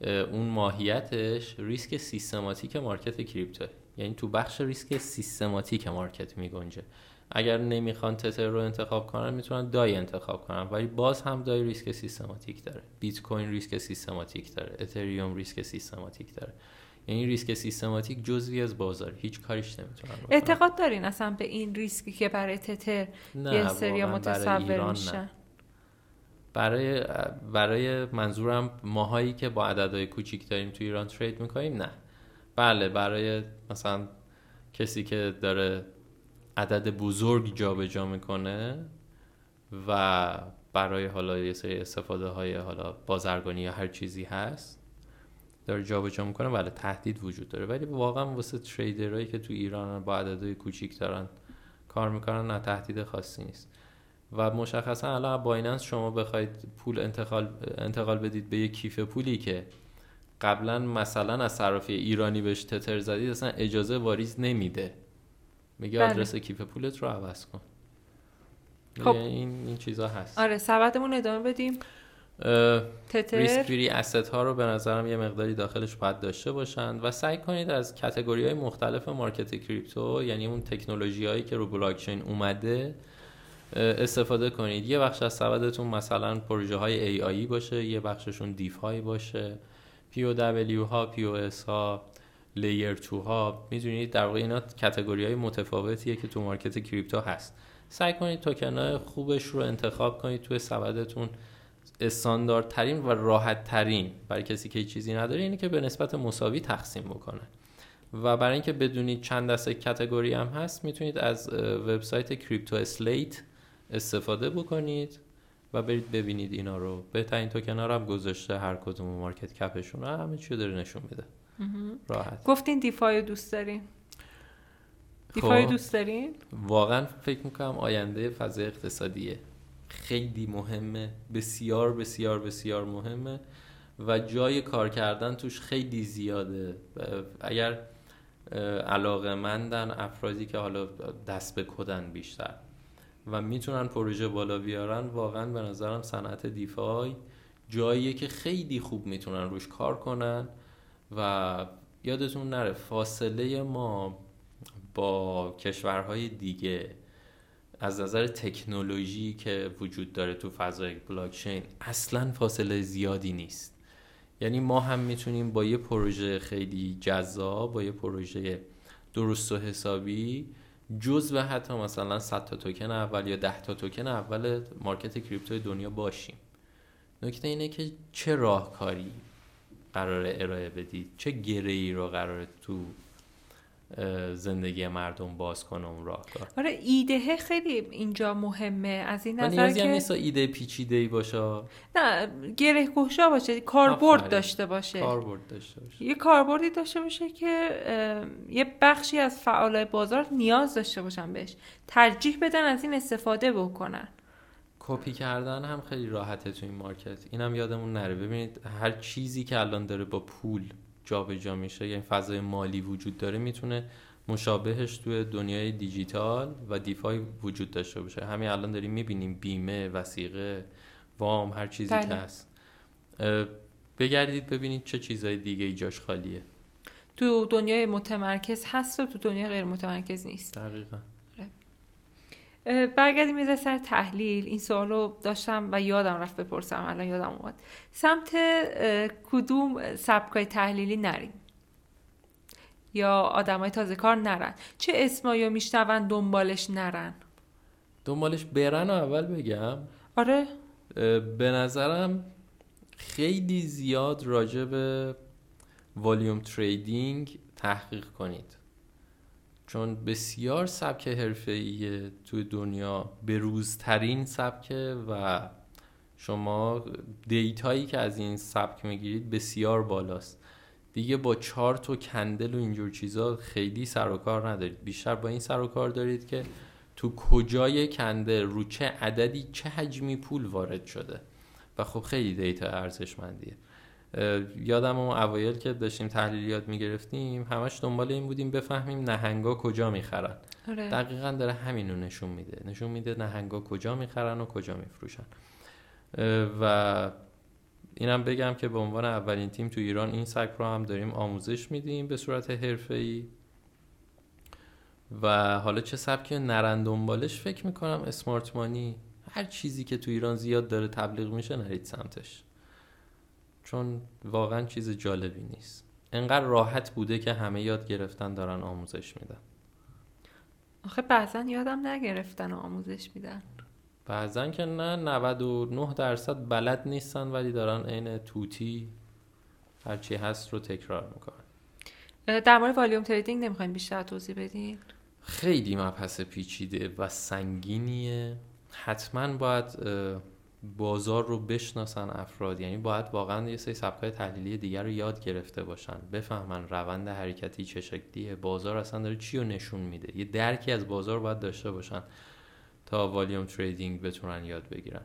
Speaker 2: اون ماهیتش ریسک سیستماتیک market crypto. یعنی تو بخش ریسک سیستماتیک market میگنجه. اگر نمی‌خوان تتر رو انتخاب کنن می‌تونن دای انتخاب کنن. ولی باز هم دای ریسک سیستماتیک داره. بیت کوین ریسک سیستماتیک داره. اتریوم ریسک سیستماتیک داره. یعنی ریسک سیستماتیک جزوی از بازار. هیچ کاریش نمی‌تونن بکنن.
Speaker 1: اعتقاد دارین اصلا به این ریسکی که برای تتر یه سری متصور میشن؟
Speaker 2: برای برای منظورم ماهایی که با عددهای کوچیک داریم تو ایران ترید می‌کنیم نه. بله برای مثلا کسی که داره عدد بزرگ جابجا جا می‌کنه و برای حالا یه سری استفاده های حالا بازرگانی یا هر چیزی هست داره جابجا جا می‌کنه ولی تهدید وجود داره. ولی واقعا واسه تریدرهایی که تو ایران با عددهای کوچیک دارن کار می‌کنن نه تهدید خاصی نیست. و مشخصا الان بایننس شما بخواید پول انتقال انتقال بدید به یک کیف پولی که قبلا مثلا از صرافی ایرانی بهش تتر زدید اصلا اجازه واریز نمیده. میگه بله. آدرس کیف پولت رو عوض کن. خب. این این چیزا هست.
Speaker 1: آره سبدمون ادامه بدیم. تتر.
Speaker 2: risk asset ها رو به نظرم یه مقداری داخلش باید داشته باشند و سعی کنید از category های مختلف market crypto یعنی اون تکنولوژی هایی که رو بلاکچین اومده استفاده کنید. یه بخش از سبدتون مثلا پروژه های AI باشه یه بخششون DeFi باشه. پی او دبلیو ها پی او اس ها لیر 2 ها. می‌دونید در واقع اینا category های متفاوتیه که تو market crypto هست. سعی کنید توکن خوبش رو انتخاب کنید. توی سبدتون استانداردترین و راحت ترین برای کسی که چیزی نداره اینه که به نسبت مساوی تقسیم بکنه. و برای اینکه بدونید چند دسته category هم هست می‌تونید از وبسایت CryptoSlate استفاده بکنید و برید ببینید اینا رو. بهترین توکن هم گذاشته هر کدوم market cap شون. همه چی داره نشون میده. راحت.
Speaker 1: گفتین DeFi دوست دارین DeFi خب. دوست دارین
Speaker 2: واقعا فکر می‌کنم آینده فضای اقتصادیه خیلی مهمه بسیار بسیار بسیار مهمه و جای کار کردن توش خیلی زیاده. اگر علاقه مندن افرادی که حالا دست به کدن بیشتر. و می‌تونن پروژه بالا بیارن واقعا به نظرم صنعت دیفای جاییه که خیلی خوب می‌تونن روش کار کنن و یادتون نره فاصله ما با کشورهای دیگه از نظر تکنولوژی که وجود داره تو فضای بلاکچین اصلا فاصله زیادی نیست. یعنی ما هم می‌تونیم با یه پروژه خیلی جذاب با یه پروژه درست و حسابی جز و حتی مثلا 100 تا توکن اول یا 10 تا توکن اول مارکت کریپتو دنیا باشیم. نکته اینه که چه راهکاری قرار ارائه بدید؟ چه گره ای رو قرار تو زندگی مردم باز کنه اون راهکار.
Speaker 1: آره ایده خیلی اینجا مهمه. از این نظر که
Speaker 2: نیست ایده پیچیده ای باشه.
Speaker 1: نه گره گشا باشه کاربرد داشته باشه.
Speaker 2: کاربرد داشته باشه.
Speaker 1: یه کاربردی داشته باشه که یه بخشی از فعالای بازار نیاز داشته باشن بهش. ترجیح بدن از این استفاده بکنن.
Speaker 2: کپی کردن هم خیلی راحته تو این مارکت. اینم یادمون نره. ببینید هر چیزی که الان داره با پول جابجا جا میشه یعنی فضای مالی وجود داره می‌تونه مشابهش توی دنیای دیجیتال و دیفای وجود داشته باشه. همین الان داریم می‌بینیم بیمه وسیقه وام هر چیزی که بله. هست. بگردید ببینید چه چیزهای دیگه ای جاش خالیه.
Speaker 1: تو دنیای متمرکز هست و تو دنیای غیر متمرکز نیست.
Speaker 2: دقیقا.
Speaker 1: برگردیم یه سر تحلیل. این سوال رو داشتم و یادم رفت بپرسم. الان یادم اومد. سمت کدوم سبکای تحلیلی نریم؟ یا آدمای تازه کار نرن؟ چه اسمایی میشنون دنبالش نرن؟
Speaker 2: دنبالش برن و اول بگم.
Speaker 1: آره.
Speaker 2: به نظرم خیلی زیاد راجع به والیوم تریدینگ تحقیق کنید. چون بسیار سبک حرفه‌ای توی دنیا بروزترین سبکه و شما دیتایی که از این سبک می‌گیرید بسیار بالاست. دیگه با چارت و کندل و اینجور چیزا خیلی سر و کار ندارید. بیشتر با این سر و کار دارید که تو کجای کندل رو چه عددی چه حجمی پول وارد شده. و خب خیلی دیتا ارزشمندیه. یادم اون اوایل که داشتیم تحلیلیات می‌گرفتیم همش دنبال این بودیم بفهمیم نهنگا کجا می‌خرن.
Speaker 1: آره.
Speaker 2: دقیقا داره همینو نشون میده. نشون میده نهنگا کجا می‌خرن و کجا میفروشن. و اینم بگم که به عنوان اولین تیم تو ایران این سگ رو هم داریم آموزش میدیم به صورت حرفه‌ای. و حالا چه سبک نرن دنبالش فکر می‌کنم اسمارت مانی هر چیزی که تو ایران زیاد داره تبلیغ میشه نرید سمتش. چون واقعا چیز جالبی نیست. انقدر راحت بوده که همه یاد گرفتن دارن آموزش میدن.
Speaker 1: آخه بعضا یادم نگرفتن آموزش میدن.
Speaker 2: بعضا که نه 99 درصد بلد نیستن ولی دارن عین توتی هرچی هست رو تکرار می‌کنن.
Speaker 1: در مورد والیوم تریدینگ نمی‌خوایم بیشتر توضیح بدین؟
Speaker 2: خیلی مبحث پیچیده و سنگینیه. حتما باید بازار رو بشناسن افراد. یعنی باید واقعا یه سری سبکای تحلیلی دیگر رو یاد گرفته باشن بفهمن روند حرکتی چه شکلیه. بازار اصلا داره چی رو نشون میده؟ یه درکی از بازار باید داشته باشن تا volume trading بتونن یاد بگیرن.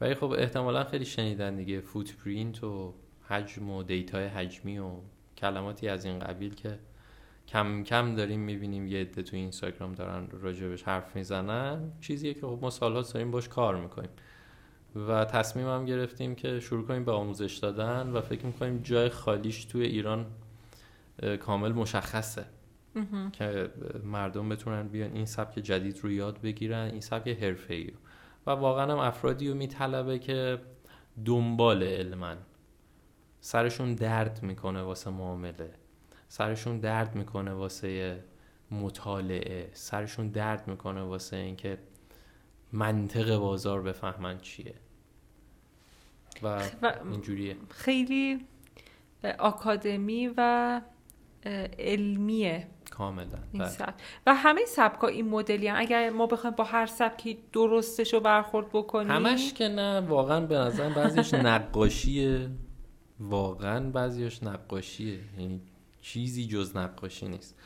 Speaker 2: ولی خب احتمالا خیلی شنیدن دیگه footprint و حجم و data ی حجمی و کلماتی از این قبیل که کم کم داریم می‌بینیم یه عده تو اینستاگرام دارن راجبش حرف می‌زنن. چیزیه که خب ما سال‌هاست داریم باش کار می‌کنیم. و تصمیم گرفتیم که شروع کنیم به آموزش دادن و فکر می‌کنیم جای خالیش توی ایران کامل مشخصه. که مردم بتونن بیان این سبک جدید رو یاد بگیرن این سبک حرفه‌ای و واقعا هم افرادی رو میطلبه که دنبال علمن سرشون درد می‌کنه واسه معامله. سرشون درد می‌کنه واسه مطالعه. سرشون درد می‌کنه واسه اینکه منطق بازار بفهمن چیه. و, اینجوریه.
Speaker 1: خیلی آکادمی و علمیه.
Speaker 2: کاملا.
Speaker 1: این بله. و همه سبک این مدلی اگر ما بخوایم با هر سبکی درستش رو برخورد بکنیم.
Speaker 2: همش که نه واقعا به نظر بعضیش نقاشیه. واقعا بعضیش نقاشیه. یعنی چیزی جز نقاشی نیست.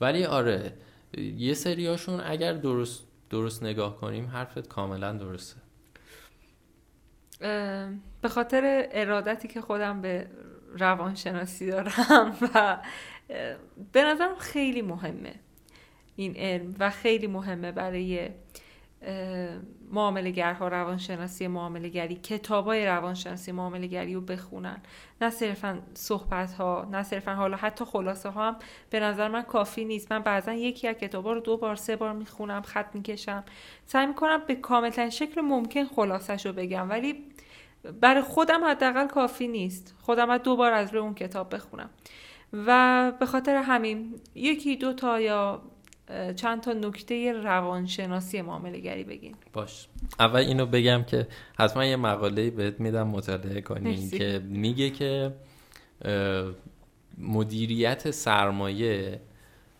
Speaker 2: ولی آره یه سریاشون اگر درست درست نگاه کنیم حرفت کاملا درسته.
Speaker 1: به خاطر ارادتی که خودم به روانشناسی دارم و به نظرم خیلی مهمه این علم و خیلی مهمه برای معاملگرها روانشناسی معاملگری کتاب های روانشناسی معاملگری رو بخونن. نه صرفا صحبت ها نه صرفا حالا حتی خلاصه ها هم به نظر من کافی نیست. من بعضا یکی از کتاب ها رو دو بار سه بار می‌خونم خط می‌کشم. سعی می‌کنم به کاملترین شکل ممکن خلاصش رو بگم ولی برای خودم حداقل کافی نیست. خودم دو بار از روی اون کتاب بخونم. و به خاطر همین یکی دو تا یا چند تا نکته روانشناسی معامله گری بگین.
Speaker 2: باش. اول اینو بگم که حتما یه مقاله بهت میدم مطالعه کنی که میگه که مدیریت سرمایه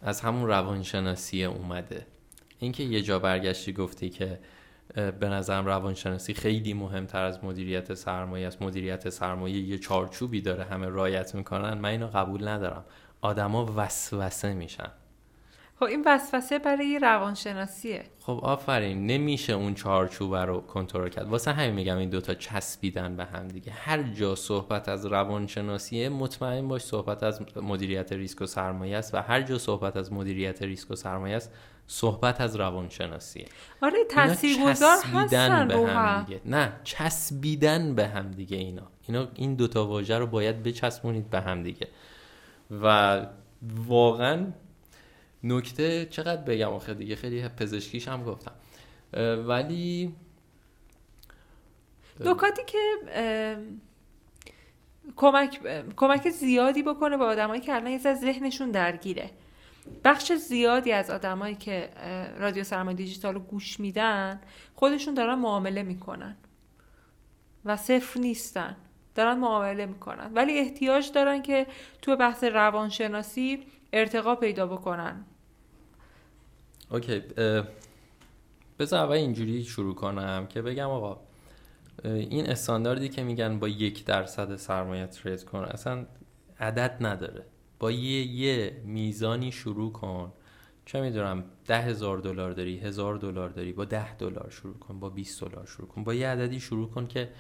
Speaker 2: از همون روانشناسی اومده. اینکه یه جا برگشتی گفتی که به نظرم روانشناسی خیلی مهمتر از مدیریت سرمایه است. مدیریت سرمایه یه چارچوبی داره همه رایت می‌کنن. من اینو قبول ندارم. آدما وسوسه میشن.
Speaker 1: خب این وسوسه برای روانشناسیه.
Speaker 2: خب آفرین. نمیشه اون چارچوب رو کنترل کرد. واسه همین میگم این دوتا چسبیدن به هم دیگه. هر جا صحبت از روانشناسیه مطمئن باش صحبت از مدیریت ریسک و سرمایه است و هر جا صحبت از مدیریت ریسک و سرمایه است صحبت از روانشناسیه.
Speaker 1: آره تاثیرگذار هستن
Speaker 2: به هم دیگه. نه چسبیدن به هم دیگه اینا. اینا این دوتا واژه رو باید بچسبونید به هم دیگه. و واقعا نکته چقدر بگم آخه دیگه خیلی پزشکیش هم گفتم. ولی
Speaker 1: نکاتی که کمک کمک زیادی بکنه به آدمایی که الان یه ذهنشون درگیره. بخش زیادی از آدمایی که رادیو سرمایه دیجیتال رو گوش میدن خودشون دارن معامله می‌کنن و صفر نیستن. دارن معامله می‌کنن. ولی احتیاج دارن که تو بحث روانشناسی ارتقا پیدا بکنن.
Speaker 2: اوکی بذار اول اینجوری شروع کنم که بگم آقا این استانداردی که میگن با یک درصد سرمایه ترید کن اصلا عدد نداره. با یه یه میزانی شروع کن. چه می‌دونم ده هزار دلار داری هزار دلار داری با ده دلار شروع کن با 20 دلار شروع کن. با یه عددی شروع کن که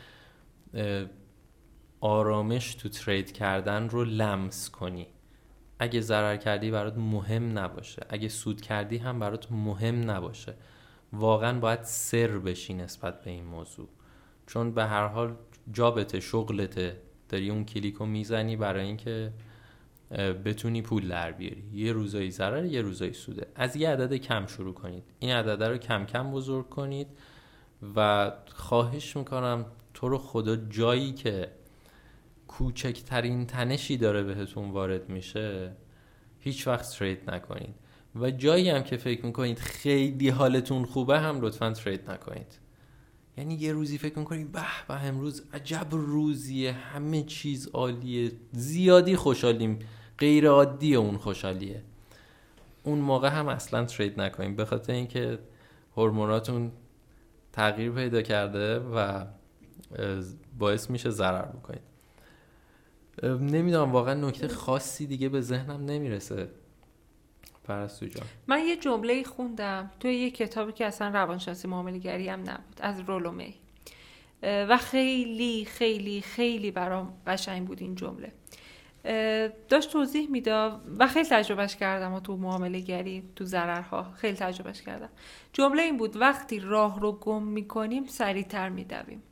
Speaker 2: آرامش تو ترید کردن رو لمس کنی. اگه ضرر کردی برات مهم نباشه. اگه سود کردی هم برات مهم نباشه. واقعا باید سر بشی نسبت به این موضوع. چون به هر حال جابته شغلته. داری اون کلیکو می‌زنی برای اینکه بتونی پول در بیاری. یه روزایی ضرر یه روزایی سوده. از یه عدد کم شروع کنید. این عدد رو کم کم بزرگ کنید و خواهش می‌کنم تو رو خدا جایی که کوچکترین تنشی داره بهتون وارد میشه هیچ وقت ترید نکنید. و جایی هم که فکر می‌کنید خیلی حالتون خوبه هم لطفا ترید نکنید. یعنی یه روزی فکر می‌کنید به به امروز عجب روزیه همه چیز عالیه زیادی خوشحالیم غیر عادی اون خوشحالیه. اون موقع هم اصلا ترید نکنید. به خاطر اینکه هورموناتون تغییر پیدا کرده و باعث میشه ضرر بکنید. نمی‌دونم واقعا نکته خاصی دیگه به ذهنم نمی‌رسه. پرستو جان.
Speaker 1: من یه جمله خوندم توی یه کتابی که اصلا روانشناسی معامله گری هم نبود از رولومی و خیلی خیلی خیلی برام قشنگ بود این جمله. داشت توضیح می‌داد و خیلی تجربهش کردم و تو معامله گری تو ضررها خیلی تجربهش کردم. جمله این بود وقتی راه رو گم می‌کنیم سریعتر میدویم.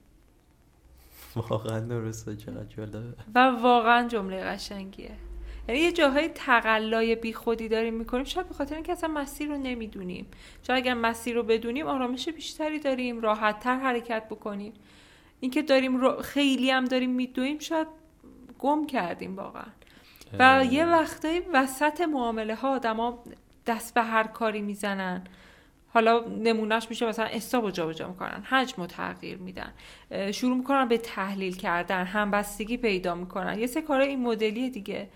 Speaker 2: واقعا درسته چقدر جالبه.
Speaker 1: و واقعا جمله قشنگیه. یعنی یه جاهای تقلای بی خودی داریم می‌کنیم. شاید به خاطر اینکه اصلا مسیر رو نمی‌دونیم. شاید اگر مسیر رو بدونیم آرامش بیشتری داریم راحت تر حرکت بکنیم. اینکه داریم رو خیلی هم داریم میدویم شاید گم کردیم واقعا. و یه وقتایی وسط معامله ها آدما دست به هر کاری می‌زنن. حالا نمونهش میشه مثلا استاب جابجا می‌کنن حجم و تغییر میدن شروع می‌کنن به تحلیل کردن همبستگی پیدا می‌کنن. یه سه کار این مدلی دیگه.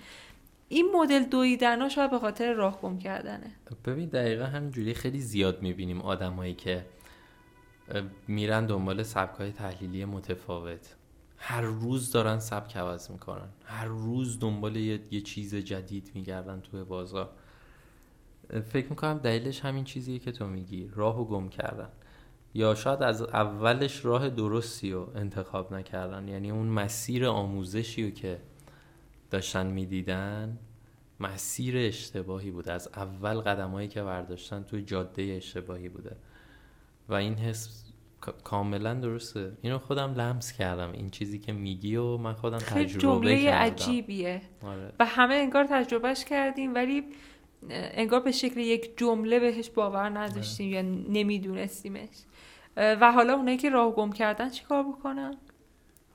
Speaker 1: این مدل دویدن ها شاید به خاطر راه گم کردنه.
Speaker 2: ببین دقیقا همینجوری خیلی زیاد می‌بینیم آدمایی که میرن دنبال سبکای تحلیلی متفاوت. هر روز دارن سبک عوض می‌کنن. هر روز دنبال یه, یه چیز جدید میگردن توی بازار. فکر می‌کنم دلیلش همین چیزیه که تو میگی راه و گم کردن. یا شاید از اولش راه درستی رو انتخاب نکردن. یعنی اون مسیر آموزشی رو که داشتن می‌دیدن مسیر اشتباهی بوده. از اول قدمایی که برداشتن توی جاده اشتباهی بوده. و این حس کاملا درسته. اینو خودم لمس کردم. این چیزی که میگی و من خودم تجربه
Speaker 1: جمله کردم. عجیبیه. آره. و همه انگار تجربهش کردیم. ولی انگار به شکل یک جمله بهش باور نداشتیم یا نمیدونستیمش. و حالا اونایی که راه گم کردن چیکار بکنن؟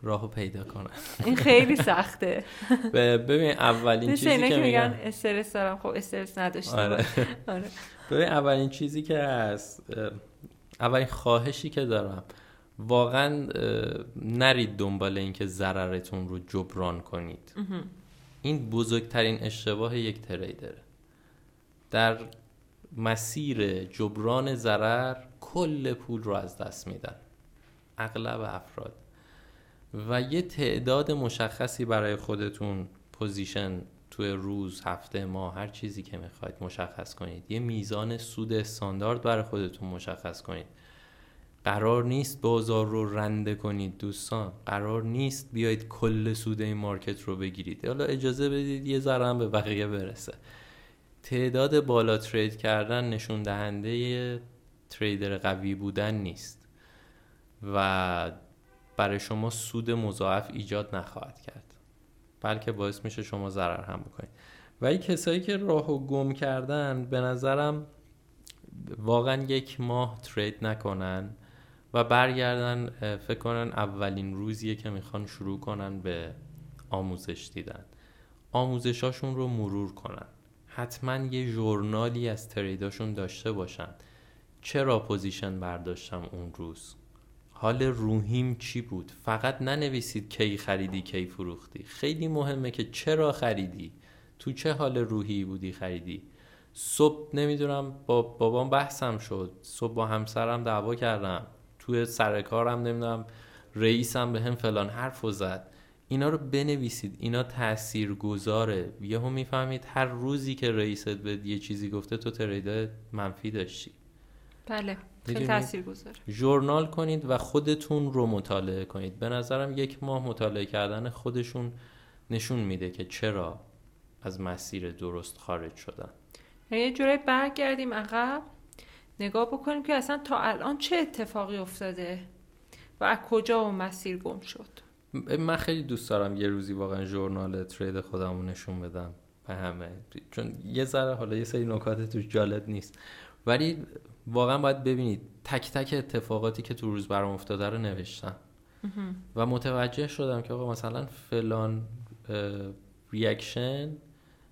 Speaker 2: راهو پیدا کنن.
Speaker 1: این خیلی سخته. [laughs]
Speaker 2: ببین اولین چیزی که میگن
Speaker 1: استرس دارم. خب استرس نداشتم
Speaker 2: آره. [laughs] آره. ببین اولین چیزی که هست اولین خواهشی که دارم واقعا نرید دنبال اینکه ضررتون رو جبران کنید. این بزرگترین اشتباه یک تریدره. در مسیر جبران ضرر کل پول رو از دست میدن. اغلب افراد. و یه تعداد مشخصی برای خودتون position توی روز هفته ماه هر چیزی که می‌خواید مشخص کنید. یه میزان سود استاندارد برای خودتون مشخص کنید. قرار نیست بازار رو رنده کنید دوستان. قرار نیست بیاید کل سود این market رو بگیرید. حالا اجازه بدید یه ذره به بقیه برسه. تعداد بالا ترید کردن نشون دهنده تریدر قوی بودن نیست و برای شما سود مضاعف ایجاد نخواهد کرد. بلکه باعث میشه شما ضرر هم بکنید. و این کسایی که راهو گم کردن به نظرم واقعا یک ماه ترید نکنن و برگردن فکر کنن اولین روزیه که می‌خوان شروع کنن به آموزش دیدن. آموزشاشون رو مرور کنن. حتما یه جورنالی از تریداشون داشته باشن. چرا پوزیشن برداشتم اون روز؟ حال روحیم چی بود؟ فقط ننویسید کی خریدی کی فروختی. خیلی مهمه که چرا خریدی؟ تو چه حال روحی بودی خریدی؟ صبح نمی‌دونم با بابام بحثم شد. صبح با همسرم دعوا کردم. توی سرکارم نمی‌دونم رئیسم به هم فلان حرف و زد. اینا رو بنویسید. اینا تأثیر گذاره یهو می‌فهمید هر روزی که رئیست به یه چیزی گفته تو تریده منفی داشتی.
Speaker 1: بله خیلی تاثیر گذاره
Speaker 2: ژورنال کنید و خودتون رو مطالعه کنید. به نظرم یک ماه مطالعه کردن خودشون نشون میده که چرا از مسیر درست خارج شدن.
Speaker 1: یعنی یه جوری برگردیم عقب. نگاه بکنیم که اصلا تا الان چه اتفاقی افتاده و از کجا اون مسیر گم شد.
Speaker 2: من خیلی دوست دارم یه روزی واقعا ژورنال ترید خودمو نشون بدم به همه. چون یه ذره حالا یه سری نکات توش جالب نیست. ولی واقعا باید ببینید تک تک اتفاقاتی که تو روز برام افتاده رو نوشتم. و متوجه شدم که آقا مثلا فلان ریاکشن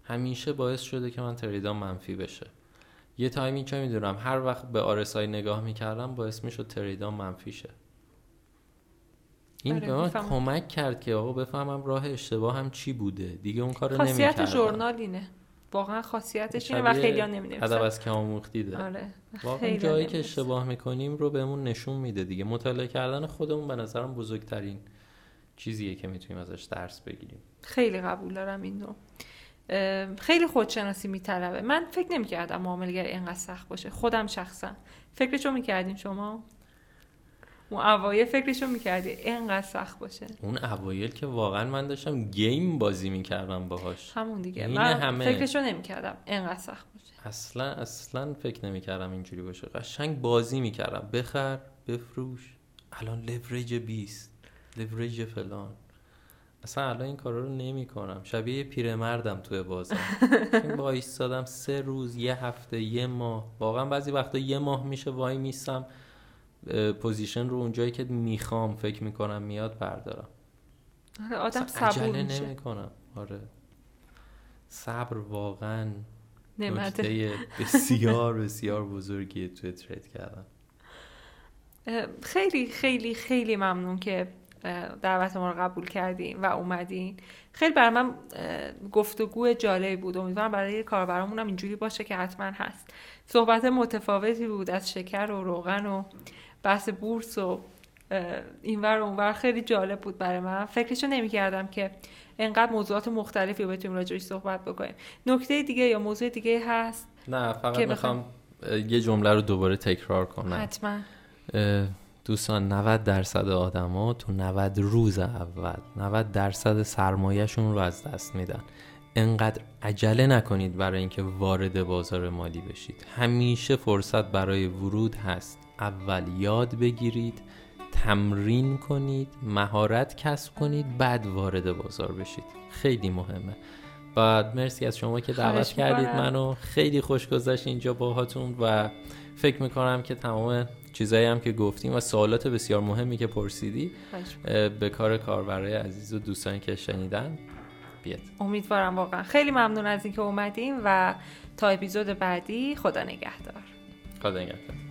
Speaker 2: همیشه باعث شده که من تریدام منفی بشه. یه تایمی چه می‌دونم هر وقت به آرسای نگاه می‌کردم باعث می‌شد تریدام منفی شه. این آره، به من کمک کرد که آقا بفهمم راه اشتباه هم چی بوده. دیگه اون کارو نمی‌کردم.
Speaker 1: خاصیت ژورنال اینه. واقعا خاصیتش اینه و خیلی ها نمی‌دونم
Speaker 2: ادب از که آموختی ده.
Speaker 1: آره
Speaker 2: واقعا جایی که اشتباه می‌کنیم رو بهمون نشون میده دیگه. مطالعه کردن خودمون به نظرم بزرگترین چیزیه که می‌تونیم ازش درس بگیریم.
Speaker 1: خیلی قبول دارم اینو خیلی خودشناسی میطلبه. من فکر نمی‌کردم معاملگر اینقدر سخت باشه. خودم شخصا. فکرشو می‌کردین شما؟ اون اوایل فکرشو می‌کردی اینقدر سخت باشه.
Speaker 2: اون اوایل که واقعا من داشتم گیم بازی می‌کردم باهاش.
Speaker 1: همون دیگه. من همه... فکرشو نمی‌کردم اینقدر سخت باشه.
Speaker 2: اصلا اصلا فکر نمی‌کردم اینجوری باشه. قشنگ بازی می‌کردم. بخر بفروش. الان لورج 20 لورج فلان. اصلا الان این کارا رو نمی کنم شبیه پیرمردم توی بازار وایستادم سه روز یه هفته یه ماه. واقعا بعضی وقتا یه ماه میشه وای میستم. position رو اونجایی که می‌خوام فکر می‌کنم میاد بردارم.
Speaker 1: آره آدم صبور میشه.
Speaker 2: نمی کنم آره. صبر واقعا
Speaker 1: نعمت.
Speaker 2: بسیار بسیار بزرگیه توی ترید کردن
Speaker 1: خیلی خیلی خیلی ممنون که دعوت ما رو قبول کردین و اومدین. خیلی برای من گفتگو جالبی بود. امیدوارم برای کاربرامون هم اینجوری باشه که حتما هست. صحبت متفاوتی بود از شکر و روغن و بحث بورس و اینور و اونور خیلی جالب بود برای من. فکرشو نمی‌کردم که انقدر موضوعات مختلفی بتونیم راجعش صحبت بکنیم. نکته دیگه یا موضوع دیگه هست؟
Speaker 2: نه فقط می‌خوام یه جمله رو دوباره تکرار کنم.
Speaker 1: حتما.
Speaker 2: دوستان 90 درصد آدما تو 90 روز اول 90 درصد سرمایهشون رو از دست میدن. انقدر عجله نکنید برای اینکه وارد بازار مالی بشید. همیشه فرصت برای ورود هست. اول یاد بگیرید تمرین کنید مهارت کسب کنید بعد وارد بازار بشید. خیلی مهمه. بعد مرسی از شما که دعوت کردید منو. خیلی خوش گذشت اینجا باهاتون و فکر می‌کنم که تمام چیزایی هم که گفتیم و سوالات بسیار مهمی که پرسیدی به کار کاربرای عزیز و دوستانی که شنیدن بیاد.
Speaker 1: امیدوارم واقعا. خیلی ممنون از اینکه اومدیم و تا اپیزود بعدی خدا نگهدار.
Speaker 2: خدا نگهدار.